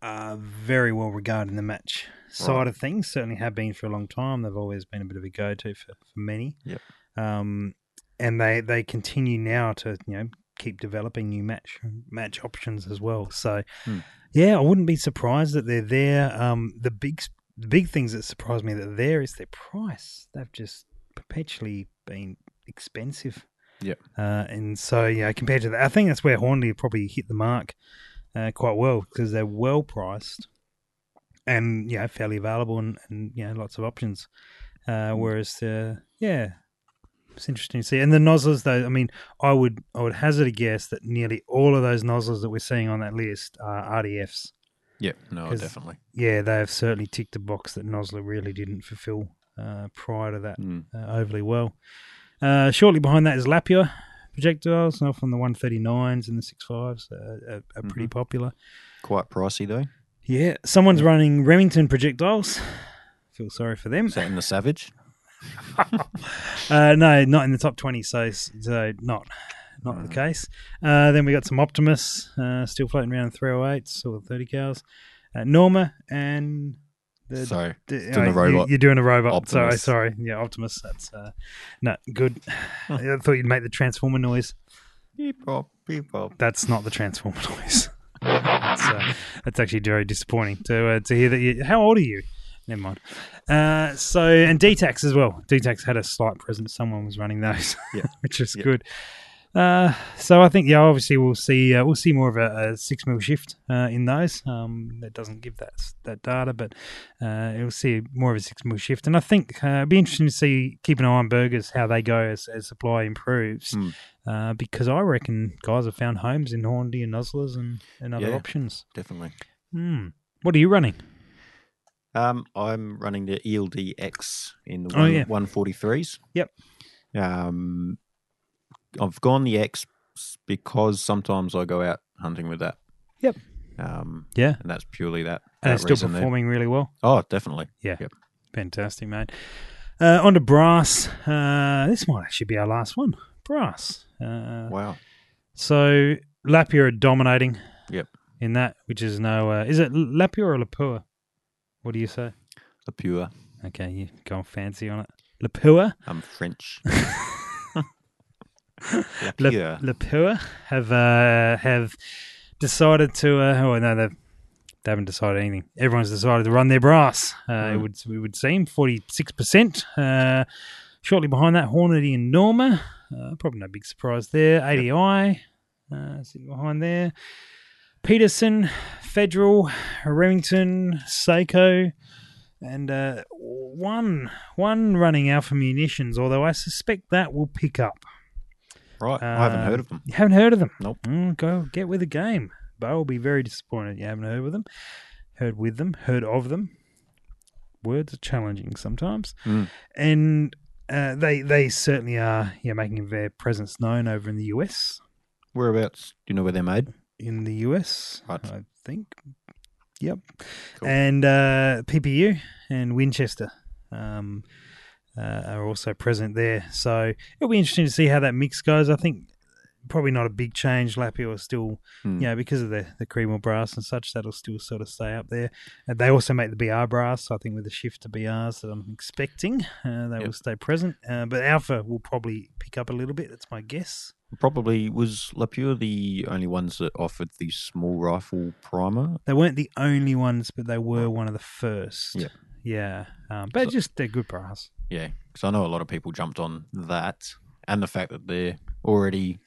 are very well regarded in the match side Right. of things. Certainly have been for a long time. They've always been a bit of a go to for, for many. Yep. Um, and they they continue now to you know keep developing new match match options as well. So Hmm. yeah, I wouldn't be surprised that they're there. Um, the big the big things that surprise me that there is their price. They've just perpetually been expensive. Yep. Uh, and so yeah, compared to that, I think that's where Hornady probably hit the mark uh, quite well because they're well priced and yeah, fairly available and, and you know lots of options. Uh, whereas uh, yeah, it's interesting to see. And the Noslers, though, I mean, I would I would hazard a guess that nearly all of those Noslers that we're seeing on that list are RDFs. Yeah, no, definitely. Yeah, they have certainly ticked a box that Nosler really didn't fulfil uh, prior to that Mm. uh, overly well. Uh, shortly behind that is Lapua projectiles, off from the 139s and the 65s, uh, are, are pretty popular. Quite pricey though. Yeah, someone's running Remington projectiles. Feel sorry for them. Is that in the Savage? [LAUGHS] Uh, no, not in the top 20, so, so not not the case. Uh, then we got some Optimus uh, still floating around in 308s or 30 cals. Uh, Norma and the Sorry, D- doing oh, you- robot. You're doing a robot. Optimus. Sorry, sorry. Yeah, Optimus. That's uh, no good. [SIGHS] I thought you'd make the transformer noise. beep bop, beep bop. That's not the transformer [LAUGHS] noise. that's, uh, that's actually very disappointing to uh, to hear that. You, how old are you? Never mind. Uh, so and DTAX as well. DTAX had a slight presence. Someone was running those, Yeah. [LAUGHS] which is Yeah. good. Uh, so I think yeah, obviously we'll see uh, we'll see more of a, a six mil shift uh, in those. Um, that doesn't give that that data, but uh, you'll see more of a six mil shift. And I think uh, it'd be interesting to see keep an eye on Bergers how they go as, as supply improves, uh, because I reckon guys have found homes in Hornady and Noslers and, and other Yeah. options. Definitely. Hmm. What are you running? Um, I'm running the ELDX in the Oh, one, yeah. 143s. Yep. Um, I've gone the X because sometimes I go out hunting with that. Yep. Um, Yeah, and that's purely that. and that it's still reason there. performing really well. Oh, definitely. Yeah. Yep. Fantastic, mate. Uh, on to brass. Uh, this might actually be our last one. Brass. Uh, Wow. So Lapia are dominating. Yep. In that, which is no, uh, is it Lapia or Lapua? What do you say? Lapua. Okay, you going fancy on it. Lapua, I'm French. [LAUGHS] La, pure. Lapua have uh, have decided to. Uh, oh no, they've they haven't decided anything. Everyone's decided to run their brass. Uh, It Mm. would we would seem forty six percent. Uh, Shortly behind that, Hornady and Norma. Uh, probably no big surprise there. ADI uh, sitting behind there. Peterson, Federal, Remington, Sako, and uh, one one running Alpha Munitions. Although I suspect that will pick up. Right. I haven't heard of them. You haven't heard of them? Nope. Mm, go get with the game. Bo will be very disappointed you haven't heard with them. Heard with them, heard of them. Words are challenging sometimes. Mm. And uh, they they certainly are yeah, making their presence known over in the US. Whereabouts? Do you know where they're made? in the US, Right. I think. Yep. Cool. And uh, PPU and Winchester um, uh, are also present there. So it'll be interesting to see how that mix goes. I think probably not a big change. Lapio is still, Hmm. you know, because of the, the Creedmoor brass and such, that'll still sort of stay up there. And they also make the BR brass. So I think with the shift to BRs that I'm expecting, uh, they Yep. will stay present. Uh, but Alpha will probably pick up a little bit. That's my guess. Probably was Lapure the only ones that offered the small rifle primer. They weren't the only ones, but they were one of the first. Yep. Yeah. Um, but So- just they're good brass. Yeah, because I know a lot of people jumped on that, and the fact that they're already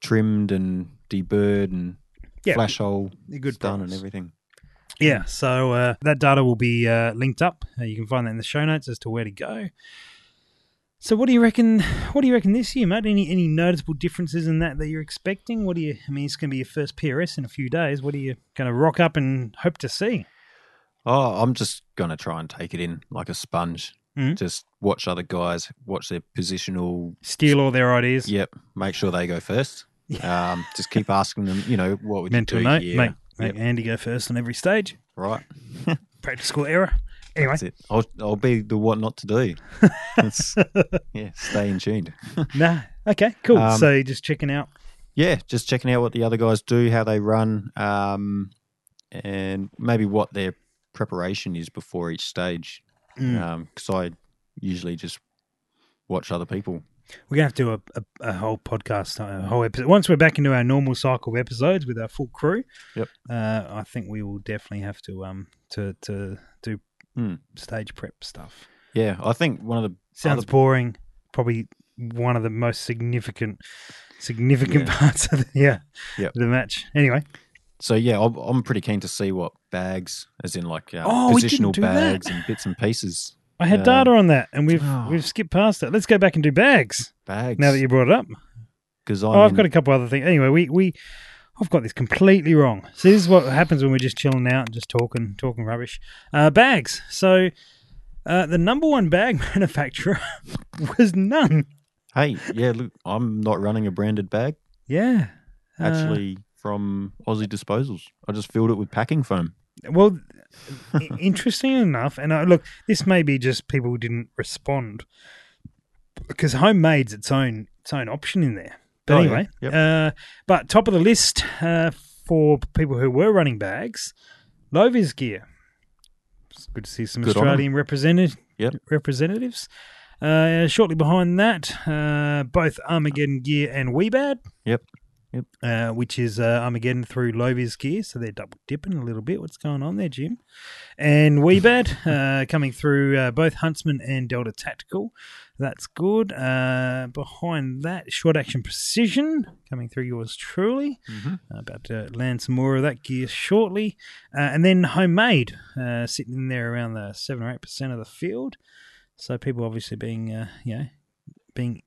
trimmed and deburred and Yeah. flash hole good done and everything. Yeah, so uh, that data will be uh, linked up. Uh, you can find that in the show notes as to where to go. So, what do you reckon? What do you reckon this year, mate? Any any noticeable differences in that that you're expecting? What do you? I mean, it's going to be your first PRS in a few days. What are you going to rock up and hope to see? Oh, I'm just gonna try and take it in like a sponge. Mhm. Just watch other guys, watch their positional. Steal all their ideas. Yep, make sure they go first. Um, just keep asking them. You know, what would Mental you do note: make make Yep, Andy go first on every stage. right. [LAUGHS] Practical error. Anyway, That's it. I'll I'll be the what not to do. [LAUGHS] Yeah, stay in tuned. [LAUGHS] nah. Okay, cool. Um, so you're just checking out. yeah, just checking out what the other guys do, how they run, um, and maybe what their preparation is before each stage. Mm. Because I usually just watch other people. We're gonna have to do a, a, a whole podcast, a whole episode. Once we're back into our normal cycle of episodes with our full crew, Yep. uh, I think we will definitely have to um to to do Hmm. stage prep stuff. Yeah, I think one of the Sounds other- boring. Probably one of the most significant significant Yeah. [LAUGHS] parts of the yeah Yep. the match. Anyway, So yeah, I'm, I'm pretty keen to see what bags, as in like uh, Oh, positional do that. bags and bits and pieces. I had Um, data on that, and we've oh. we've skipped past it. Let's go back and do bags Bags. now that you brought it up. because Oh, I've got a couple other things. Anyway, we we I've got this completely wrong. So this is what happens when we're just chilling out and just talking talking rubbish. Uh, bags. So uh, the number one bag [LAUGHS] manufacturer was none. Hey, yeah, look, I'm not running a branded bag. Yeah. Uh, Actually, from Aussie Disposals, I just filled it with packing foam. well, interesting enough, and uh, look, this may be just people didn't respond because homemade's its own its own option in there. But Oh, yeah. anyway, Yep. uh, but top of the list uh, for people who were running bags, Lovis gear. It's good to see some Good. Australian represented Yep. representatives. Uh, shortly behind that, uh, both Armageddon Gear and Wiebad. Yep. Yep. Uh, which is uh, Armageddon through Lovis Gear, so they're double dipping a little bit. What's going on there, Jim? And Wiebad [LAUGHS] uh, coming through uh, both Huntsman and Delta Tactical. That's good. Uh, behind that, Short Action Precision coming through yours truly. Mhm. Uh, about to land some more of that gear shortly. Uh, and then Homemade uh, sitting in there around the 7 or 8% of the field. So people obviously being, uh, you know, being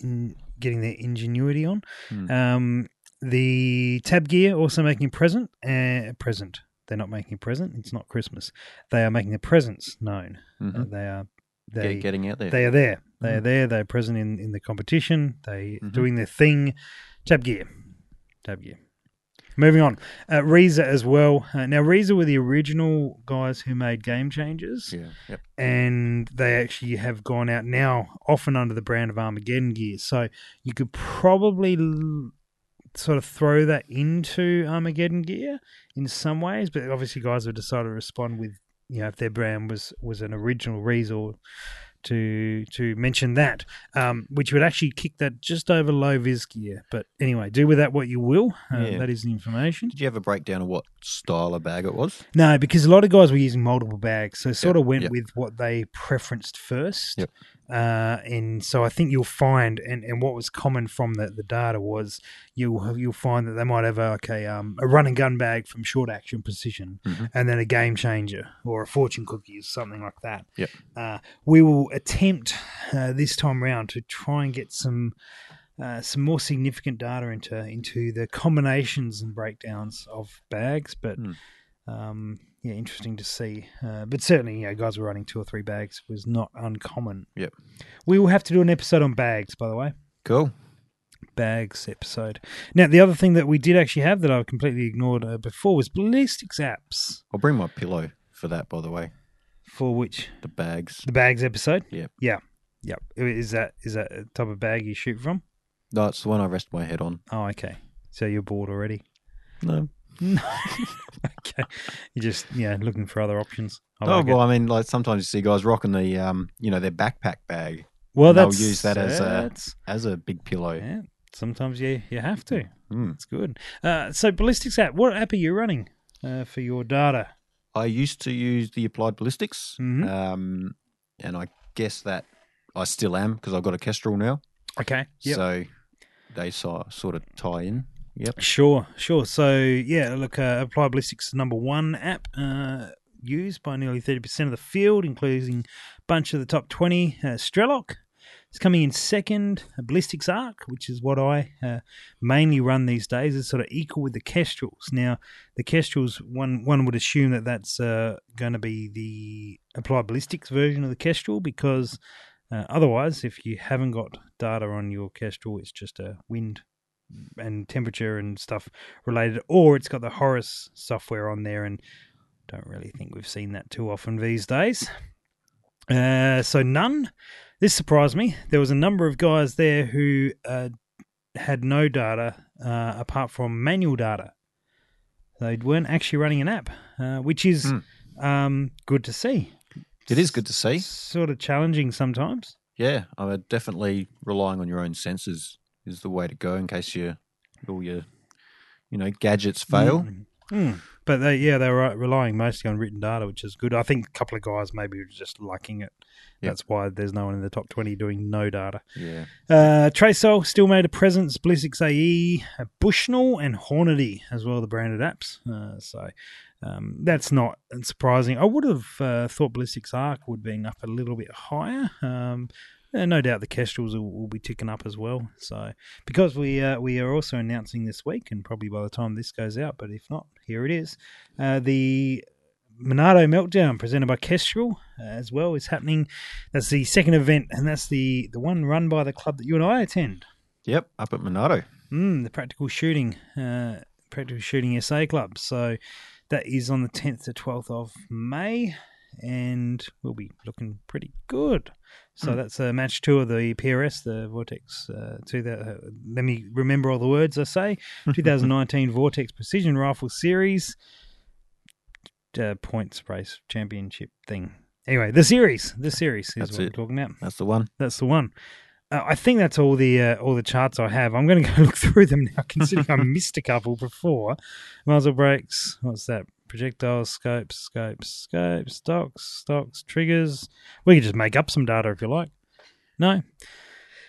in, getting their ingenuity on. Hmm. Um, the Tab Gear also making a present. Uh, present. They're not making a present. It's not Christmas. They are making the presents known. Mhm. Uh, they are. Get- They, getting out there. they are there. They are Mhm. there. They're present in, in the competition. They Mhm. doing their thing. Tab Gear. Tab Gear. Moving on. Uh, Reza as well. Uh, now, Reza were the original guys who made Game Changers yeah. Yep. and they actually have gone out now, often under the brand of Armageddon gear. So you could probably l- sort of throw that into Armageddon gear in some ways, but obviously, guys have decided to respond with you know if their brand was was an original Reasor to to mention that, um, which would actually kick that just over low vis gear. But anyway, do with that what you will. Uh, Yeah. That is the information. Did you have a breakdown of what style of bag it was? No, because a lot of guys were using multiple bags, so sort Yep, of went yep. with what they preferenced first. Yep. Uh, and so I think you'll find, and, and what was common from the, the data was you'll you'll find that they might have a, like a um, a run and gun bag from short action precision, Mhm. and then a game changer or a fortune cookie or something like that. Yep. Uh, we will attempt uh, this time round to try and get some. Uh, some more significant data into into the combinations and breakdowns of bags, but um, yeah, interesting to see. Uh, but certainly, you know, guys were running two or three bags was not uncommon. Yep. We will have to do an episode on bags, by the way. Cool. bags episode. Now, the other thing that we did actually have that I completely ignored uh, before was ballistics apps. I'll bring my pillow for that, by the way. For which The bags. the bags episode. Yep. Yeah. Yep. Is that is that a type of bag you shoot from? No, it's the one I rest my head on. Oh, okay. So you're bored already. No. No. [LAUGHS] okay. You're just yeah looking for other options. I oh like it. well, I mean, like sometimes you see guys rocking the um, you know, their backpack bag well, they'll use that as a- as a big pillow. yeah. Sometimes you you have to. Mm. It's good. Uh, so ballistics app. What app are you running uh, for your data? I used to use the applied ballistics, Mhm. um, and I guess that I still am because I've got a Kestrel now. Okay. Yep. So they so, sort of tie in. Yep. Sure, sure. So yeah, look, uh, Apply Ballistics is number one app uh, used by nearly thirty percent of the field, including a bunch of the top twenty. Uh, Strelok is coming in second. Ballistics Arc, which is what I uh, mainly run these days, is sort of equal with the Kestrels. Now, the Kestrels, one one would assume that that's uh, going to be the Apply Ballistics version of the Kestrel because. Uh, otherwise, if you haven't got data on your Kestrel, it's just a wind and temperature and stuff related, or it's got the Horus software on there, and don't really think we've seen that too often these days. Uh, so none. This surprised me. There was a number of guys there who uh, had no data uh, apart from manual data. They weren't actually running an app, uh, which is Hmm. um, good to see. It is good to see. Sort of challenging sometimes. Yeah, I would definitely relying on your own senses is the way to go in case you all your you know gadgets fail. Mm. Mm. But they, yeah, they were relying mostly on written data, which is good. I think a couple of guys maybe were just liking it. Yep. That's why there's no one in the top 20 doing no data. Yeah. Uh, Tracel still made a presence, Ballistics AE, uh, Bushnell, and Hornady as well, the branded apps. Uh, so um, that's not surprising. I would have uh, thought Ballistics Arc would have been up a little bit higher. Um, uh, no doubt the Kestrels will, will be ticking up as well. So because we uh, we are also announcing this week, and probably by the time this goes out, but if not, here it is. Uh, the Monarto Meltdown presented by Kestrel uh, as well is happening. That's the second event, and that's the the one run by the club that you and I attend. Yep. Up at Monarto. Mm, the practical shooting, uh, practical shooting SA club. So that is on the tenth to twelfth of May, and we'll be looking pretty good. So Hmm. that's a match two of the PRS, the Vortex. Uh, to the, uh, let me remember all the words I say. [LAUGHS] 2019 Vortex Precision Rifle Series uh, points race championship thing. Anyway, the series, the series is That's what it. we're talking about. That's the one. That's the one. Uh, I think that's all the uh, all the charts I have. I'm going [LAUGHS] to go look through them now, considering I missed a couple before. Muzzle brakes. What's that? Projectiles, scopes, scopes, scopes, stocks, stocks, triggers. We could just make up some data if you like. No.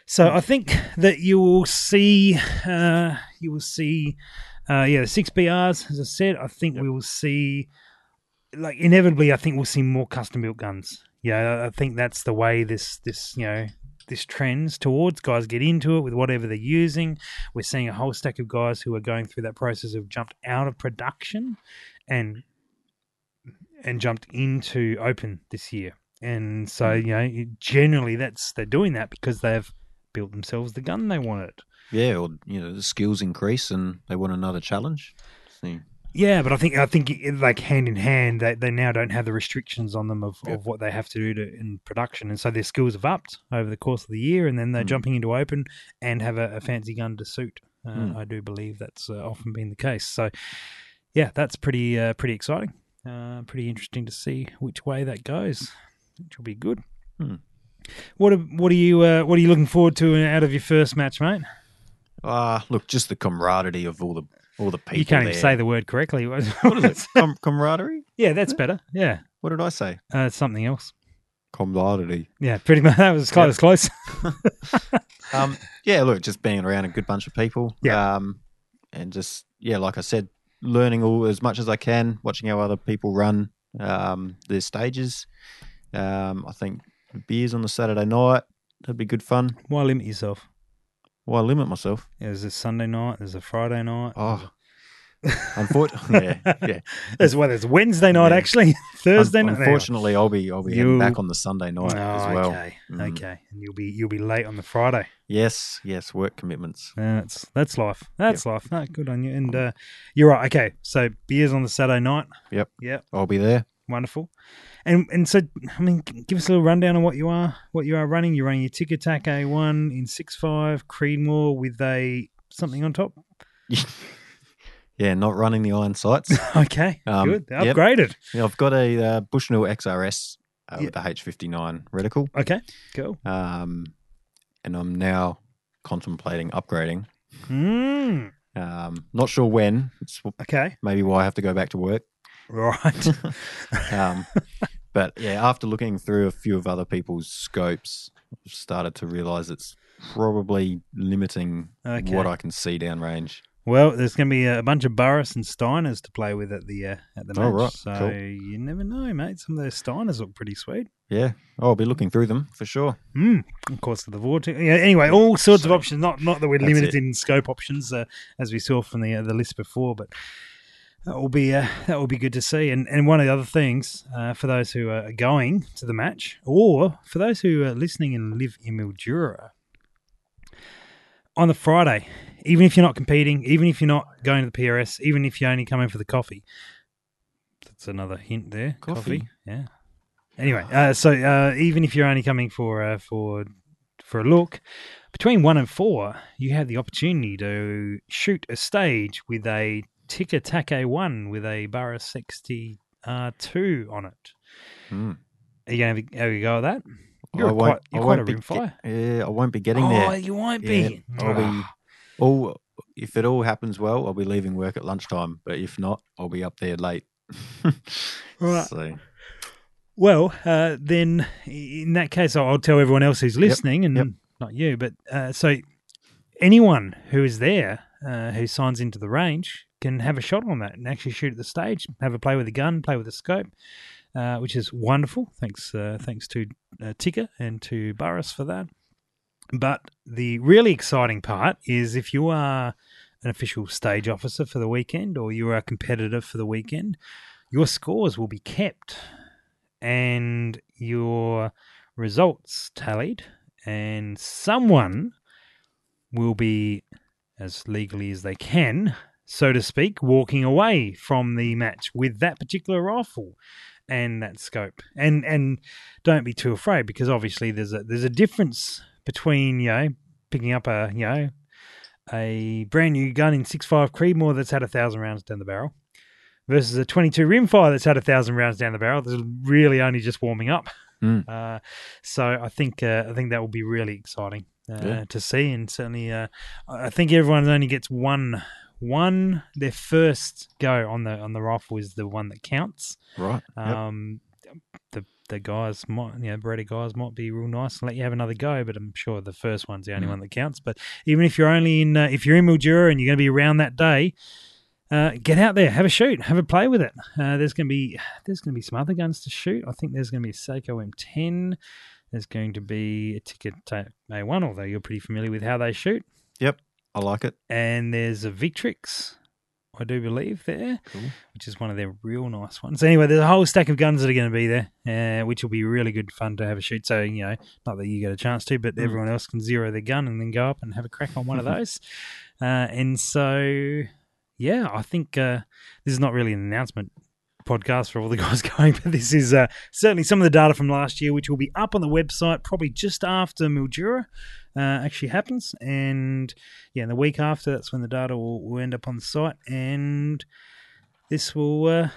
So I think that you will see. Uh, you will see. Uh, yeah, the six BRs. As I said, I think we will see. Like inevitably, I think we'll see more custom built guns. Yeah, I think that's the way this this you know this trends towards. Guys get into it with whatever they're using. We're seeing a whole stack of guys who are going through that process of jumped out of production and and jumped into open this year. And so, you know, generally that's they're doing that because they've built themselves the gun they wanted. Yeah, or you know the skills increase and they want another challenge. So, Yeah, but I think I think like hand in hand, they, they now don't have the restrictions on them of, Yep. of what they have to do to, in production, and so their skills have upped over the course of the year, and then they're Mm. jumping into open and have a, a fancy gun to suit. Uh, Mm. I do believe that's uh, often been the case. So, yeah, that's pretty uh, pretty exciting. Uh, pretty interesting to see which way that goes, which will be good. Hmm. What are, what are you uh, what are you looking forward to out of your first match, mate? ah, look, just the camaraderie of all the all the people. you can't there. even say the word correctly. [LAUGHS] What is it? Com- camaraderie? yeah, that's better. Yeah, What did I say? uh, something else. Camaraderie. Yeah, pretty much. [LAUGHS] That was close. Close. [LAUGHS] Um, yeah, look, just being around a good bunch of people. Yeah. Um, and just yeah, like I said, learning all as much as I can, watching how other people run um, their stages. Um, I think beers on the Saturday night that'd be good fun. Why limit yourself? Why limit myself? Yeah, there's a Sunday night. There's a Friday night. Oh, Unfortunately, [LAUGHS] yeah, yeah. As well as Wednesday night, Yeah. actually [LAUGHS] Thursday Un- night. unfortunately, I'll be I'll be heading You- back on the Sunday night oh, as well. okay, Mm. okay, and you'll be you'll be late on the Friday. Yes, yes, work commitments. That's that's life. That's life. No, good on you. And uh, you're right. Okay, so beers on the Saturday night. Yep. Yep. I'll be there. Wonderful. And and so I mean, give us a little rundown on what you are what you are running. You're running your Tikka TAC A one in six five Creedmoor with a something on top. [LAUGHS] yeah, not running the iron sights. [LAUGHS] Okay, Um, good. yep. Upgraded. yeah, I've got a uh, Bushnell XRS uh, Yeah. with the H59 reticle, Okay, cool. um, and I'm now contemplating upgrading. Mm, Um, not sure when. It's okay, maybe why I have to go back to work. right. [LAUGHS] Um, but yeah, after looking through a few of other people's scopes, I've started to realise it's probably limiting Okay. what I can see downrange. Well, there's going to be a bunch of Burris and Steiners to play with at the uh, at the match. Oh, right. So Cool. you never know, mate. Some of those Steiners look pretty sweet. Yeah, I'll be looking through them for sure. Mm, of course, the vortex. Yeah, anyway, all sorts of options. Not not that we're limited it. in scope options, uh, as we saw from the uh, the list before, but that will be uh, that will be good to see. And and one of the other things uh, for those who are going to the match, or for those who are listening and live in Mildura, on the Friday, even if you're not competing, even if you're not going to the PRS, even if you're only coming for the coffee. That's another hint there. Coffee? yeah. Anyway, uh, so uh, even if you're only coming for uh, for for a look, between one and four, you have the opportunity to shoot a stage with a Tikka Take one with a Barra sixty R two on it. Hmm. Are you going to have a go at that? You're I a won't- quite, you're quite a be rimfire. get- yeah, I won't be getting oh, there. you won't Yeah. I'll be all. If it all happens well, I'll be leaving work at lunchtime. But if not, I'll be up there late. [LAUGHS] Right. So Well, uh, then in that case, I'll tell everyone else who's listening, and yep. not you, but uh, so anyone who is there uh, who signs into the range can have a shot on that and actually shoot at the stage, have a play with the gun, play with the scope, uh, which is wonderful. Thanks, uh, thanks to uh, Tikka and to Burris for that. But the really exciting part is if you are an official stage officer for the weekend or you are a competitor for the weekend, your scores will be kept and your results tallied, and someone will be, as legally as they can, so to speak, walking away from the match with that particular rifle and that scope. And and don't be too afraid because obviously there's a there's a difference between you know picking up a you know a brand new gun in six five Creedmoor that's had a thousand rounds down the barrel versus a 22 rimfire that's had a thousand rounds down the barrel. That's really only just warming up. Mm. Uh, so I think uh, I think that will be really exciting uh, Yeah. to see, and certainly uh, I think everyone only gets one one their first go on the on the rifle is the one that counts. right. Um, the the guys might you know Beretta guys might be real nice and let you have another go, but I'm sure the first one's the only Mm. one that counts. But even if you're only in uh, if you're in Mildura and you're going to be around that day, uh, get out there, have a shoot, have a play with it. Uh, there's going to be there's going to be some other guns to shoot. I think there's going to be a Sako M10. There's going to be a Ticket A1, although you're pretty familiar with how they shoot. Yep, I like it. And there's a Victrix, I do believe there Cool. which is one of their real nice ones. Anyway, there's a whole stack of guns that are going to be there, uh, which will be really good fun to have a shoot. So, you know, not that you get a chance to, but Mm. everyone else can zero their gun and then go up and have a crack on one of [LAUGHS] those. Uh, and so, yeah, I think uh, this is not really an announcement podcast for all the [LAUGHS] guys going, but this is uh, certainly some of the data from last year, which will be up on the website probably just after Mildura uh, actually happens. And yeah, in the week after, that's when the data will, will end up on the site. And this will uh,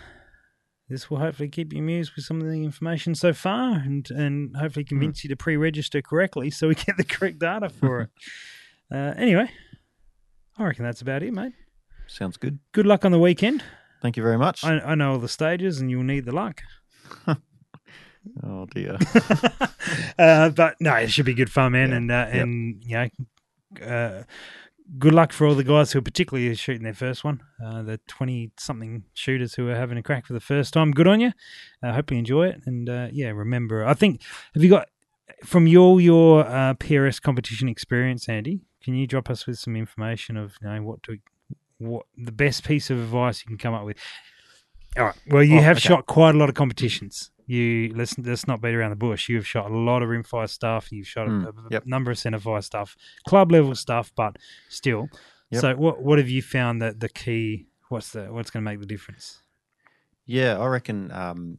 this will hopefully keep you amused with some of the information so far, and and hopefully convince you to pre-register correctly so we [LAUGHS] get the correct data for it. [LAUGHS] Uh, anyway, I reckon that's about it, mate. Sounds good. Good luck on the weekend. Thank you very much. I, I know all the stages, and you'll need the luck. [LAUGHS] [LAUGHS] oh dear. [LAUGHS] uh, but no, it should be good fun, man, Yeah. and uh, Yep. and you know, uh, good luck for all the guys who are particularly shooting their first one. Uh, the twenty something shooters who are having a crack for the first time. Good on you. Uh, hope you enjoy it, and uh, yeah, remember. I think have you got from your your uh, PRS competition experience, Andy? Can you drop us with some information of you know what to what the best piece of advice you can come up with. All right. Well, you Oh, have okay. shot quite a lot of competitions. You let's let's not beat around the bush. You've shot a lot of rimfire stuff. You've shot a, Mm, a yep. number of centerfire stuff, club level stuff, but still. Yep. So, what what have you found that the key? What's the what's going to make the difference? Yeah, I reckon. Um,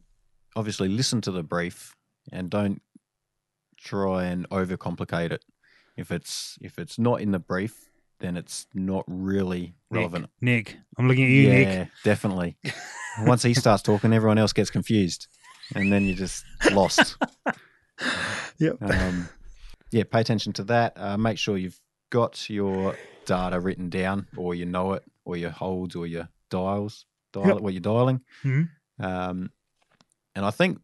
obviously, listen to the brief and don't try and overcomplicate it. If it's if it's not in the brief, then it's not really relevant. Nick, Nick I'm looking at you, yeah, Nick. definitely. [LAUGHS] Once he starts talking, everyone else gets confused, and then you're just lost. [LAUGHS] Yep. Um, yeah, pay attention to that. Uh, make sure you've got your data written down, or you know it, or your holds, or your dials, dial Yep. what you're dialing. Mhm. Um, and I think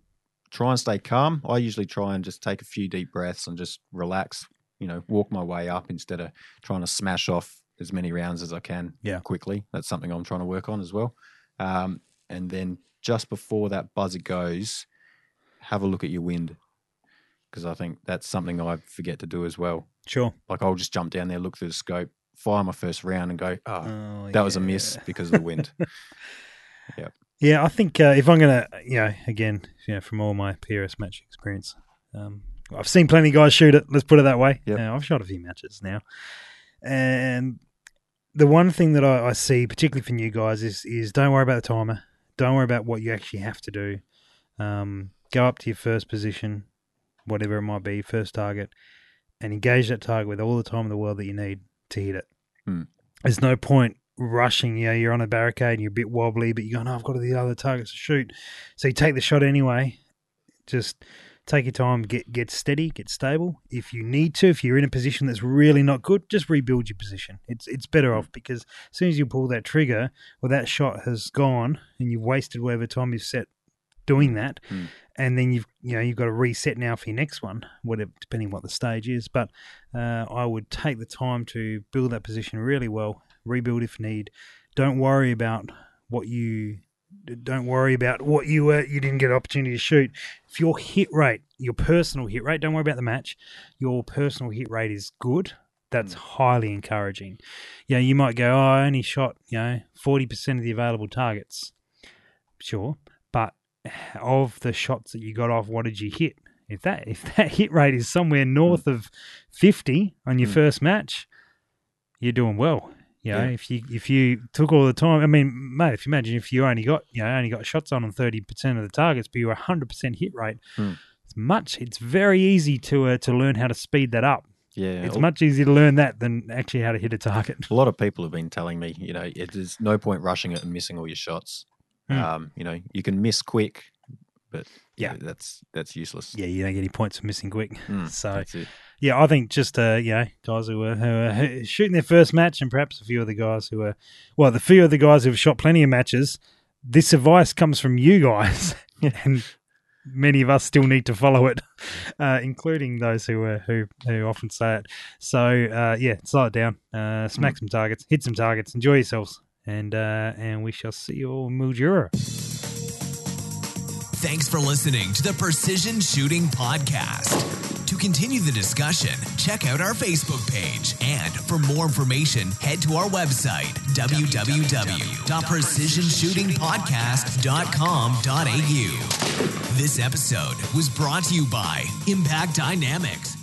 try and stay calm. I usually try and just take a few deep breaths and just relax. You know, walk my way up instead of trying to smash off as many rounds as I can Yeah. quickly. That's something I'm trying to work on as well. Um, and then just before that buzzer goes, have a look at your wind because I think that's something I forget to do as well. Sure. Like I'll just jump down there, look through the scope, fire my first round, and go, "Oh, Oh, that was a miss because of the wind." [LAUGHS] Yeah. Yeah, I think uh, if I'm gonna, you know, again, you know, from all my PRS match experience, um, I've seen plenty of guys shoot it. Let's put it that way. Yep. Uh, I've shot a few matches now, and the one thing that I, I see, particularly for new guys, is is don't worry about the timer. Don't worry about what you actually have to do. Um, go up to your first position, whatever it might be, first target, and engage that target with all the time in the world that you need to hit it. Hmm. There's no point rushing. You know, you're on a barricade and you're a bit wobbly, but you're going, oh, I've got to the other targets to shoot. So you take the shot anyway. Just take your time, get get steady, get stable. If you need to, if you're in a position that's really not good, just rebuild your position. It's it's better off because as soon as you pull that trigger, well, that shot has gone and you've wasted whatever time you've set doing that, Hmm. and then you've you know you've got to reset now for your next one, whatever depending what the stage is. But uh, I would take the time to build that position really well, rebuild if need. Don't worry about what you don't worry about what you uh, you didn't get an opportunity to shoot. If your hit rate, your personal hit rate, don't worry about the match. Your personal hit rate is good. That's highly encouraging. You know, you might go, oh, I only shot you know forty percent of the available targets. Sure, but of the shots that you got off, what did you hit? If that if [LAUGHS] that hit rate is somewhere north of fifty on your Mm. first match, you're doing well. You know, Yeah. if you if you took all the time, I mean, mate, if you imagine if you only got you know only got shots on on thirty percent of the targets, but you were hundred percent hit rate, Hmm. it's much. It's very easy to uh, to learn how to speed that up. Yeah, It's much easier to learn that than actually how to hit a target. a lot of people have been telling me, you know, it is no point rushing it and missing all your shots. Hmm. Um, you know, you can miss quick, but Yeah. that's that's useless. Yeah, you don't get any points for missing quick. Mm, [LAUGHS] So that's it. Yeah, I think just uh, you know guys who are, who are shooting their first match, and perhaps a few of the guys who are well, the few of the guys who've shot plenty of matches. This advice comes from you guys, [LAUGHS] and many of us still need to follow it, uh, including those who uh, who who often say it. So uh, yeah, slow it down, uh, smack some targets, hit some targets, enjoy yourselves, and uh, and we shall see you all in Mildura. Thanks for listening to the Precision Shooting Podcast. Continue the discussion, check out our Facebook page. And for more information, head to our website, www.precisionshootingpodcast.com.au. This episode was brought to you by Impact Dynamics.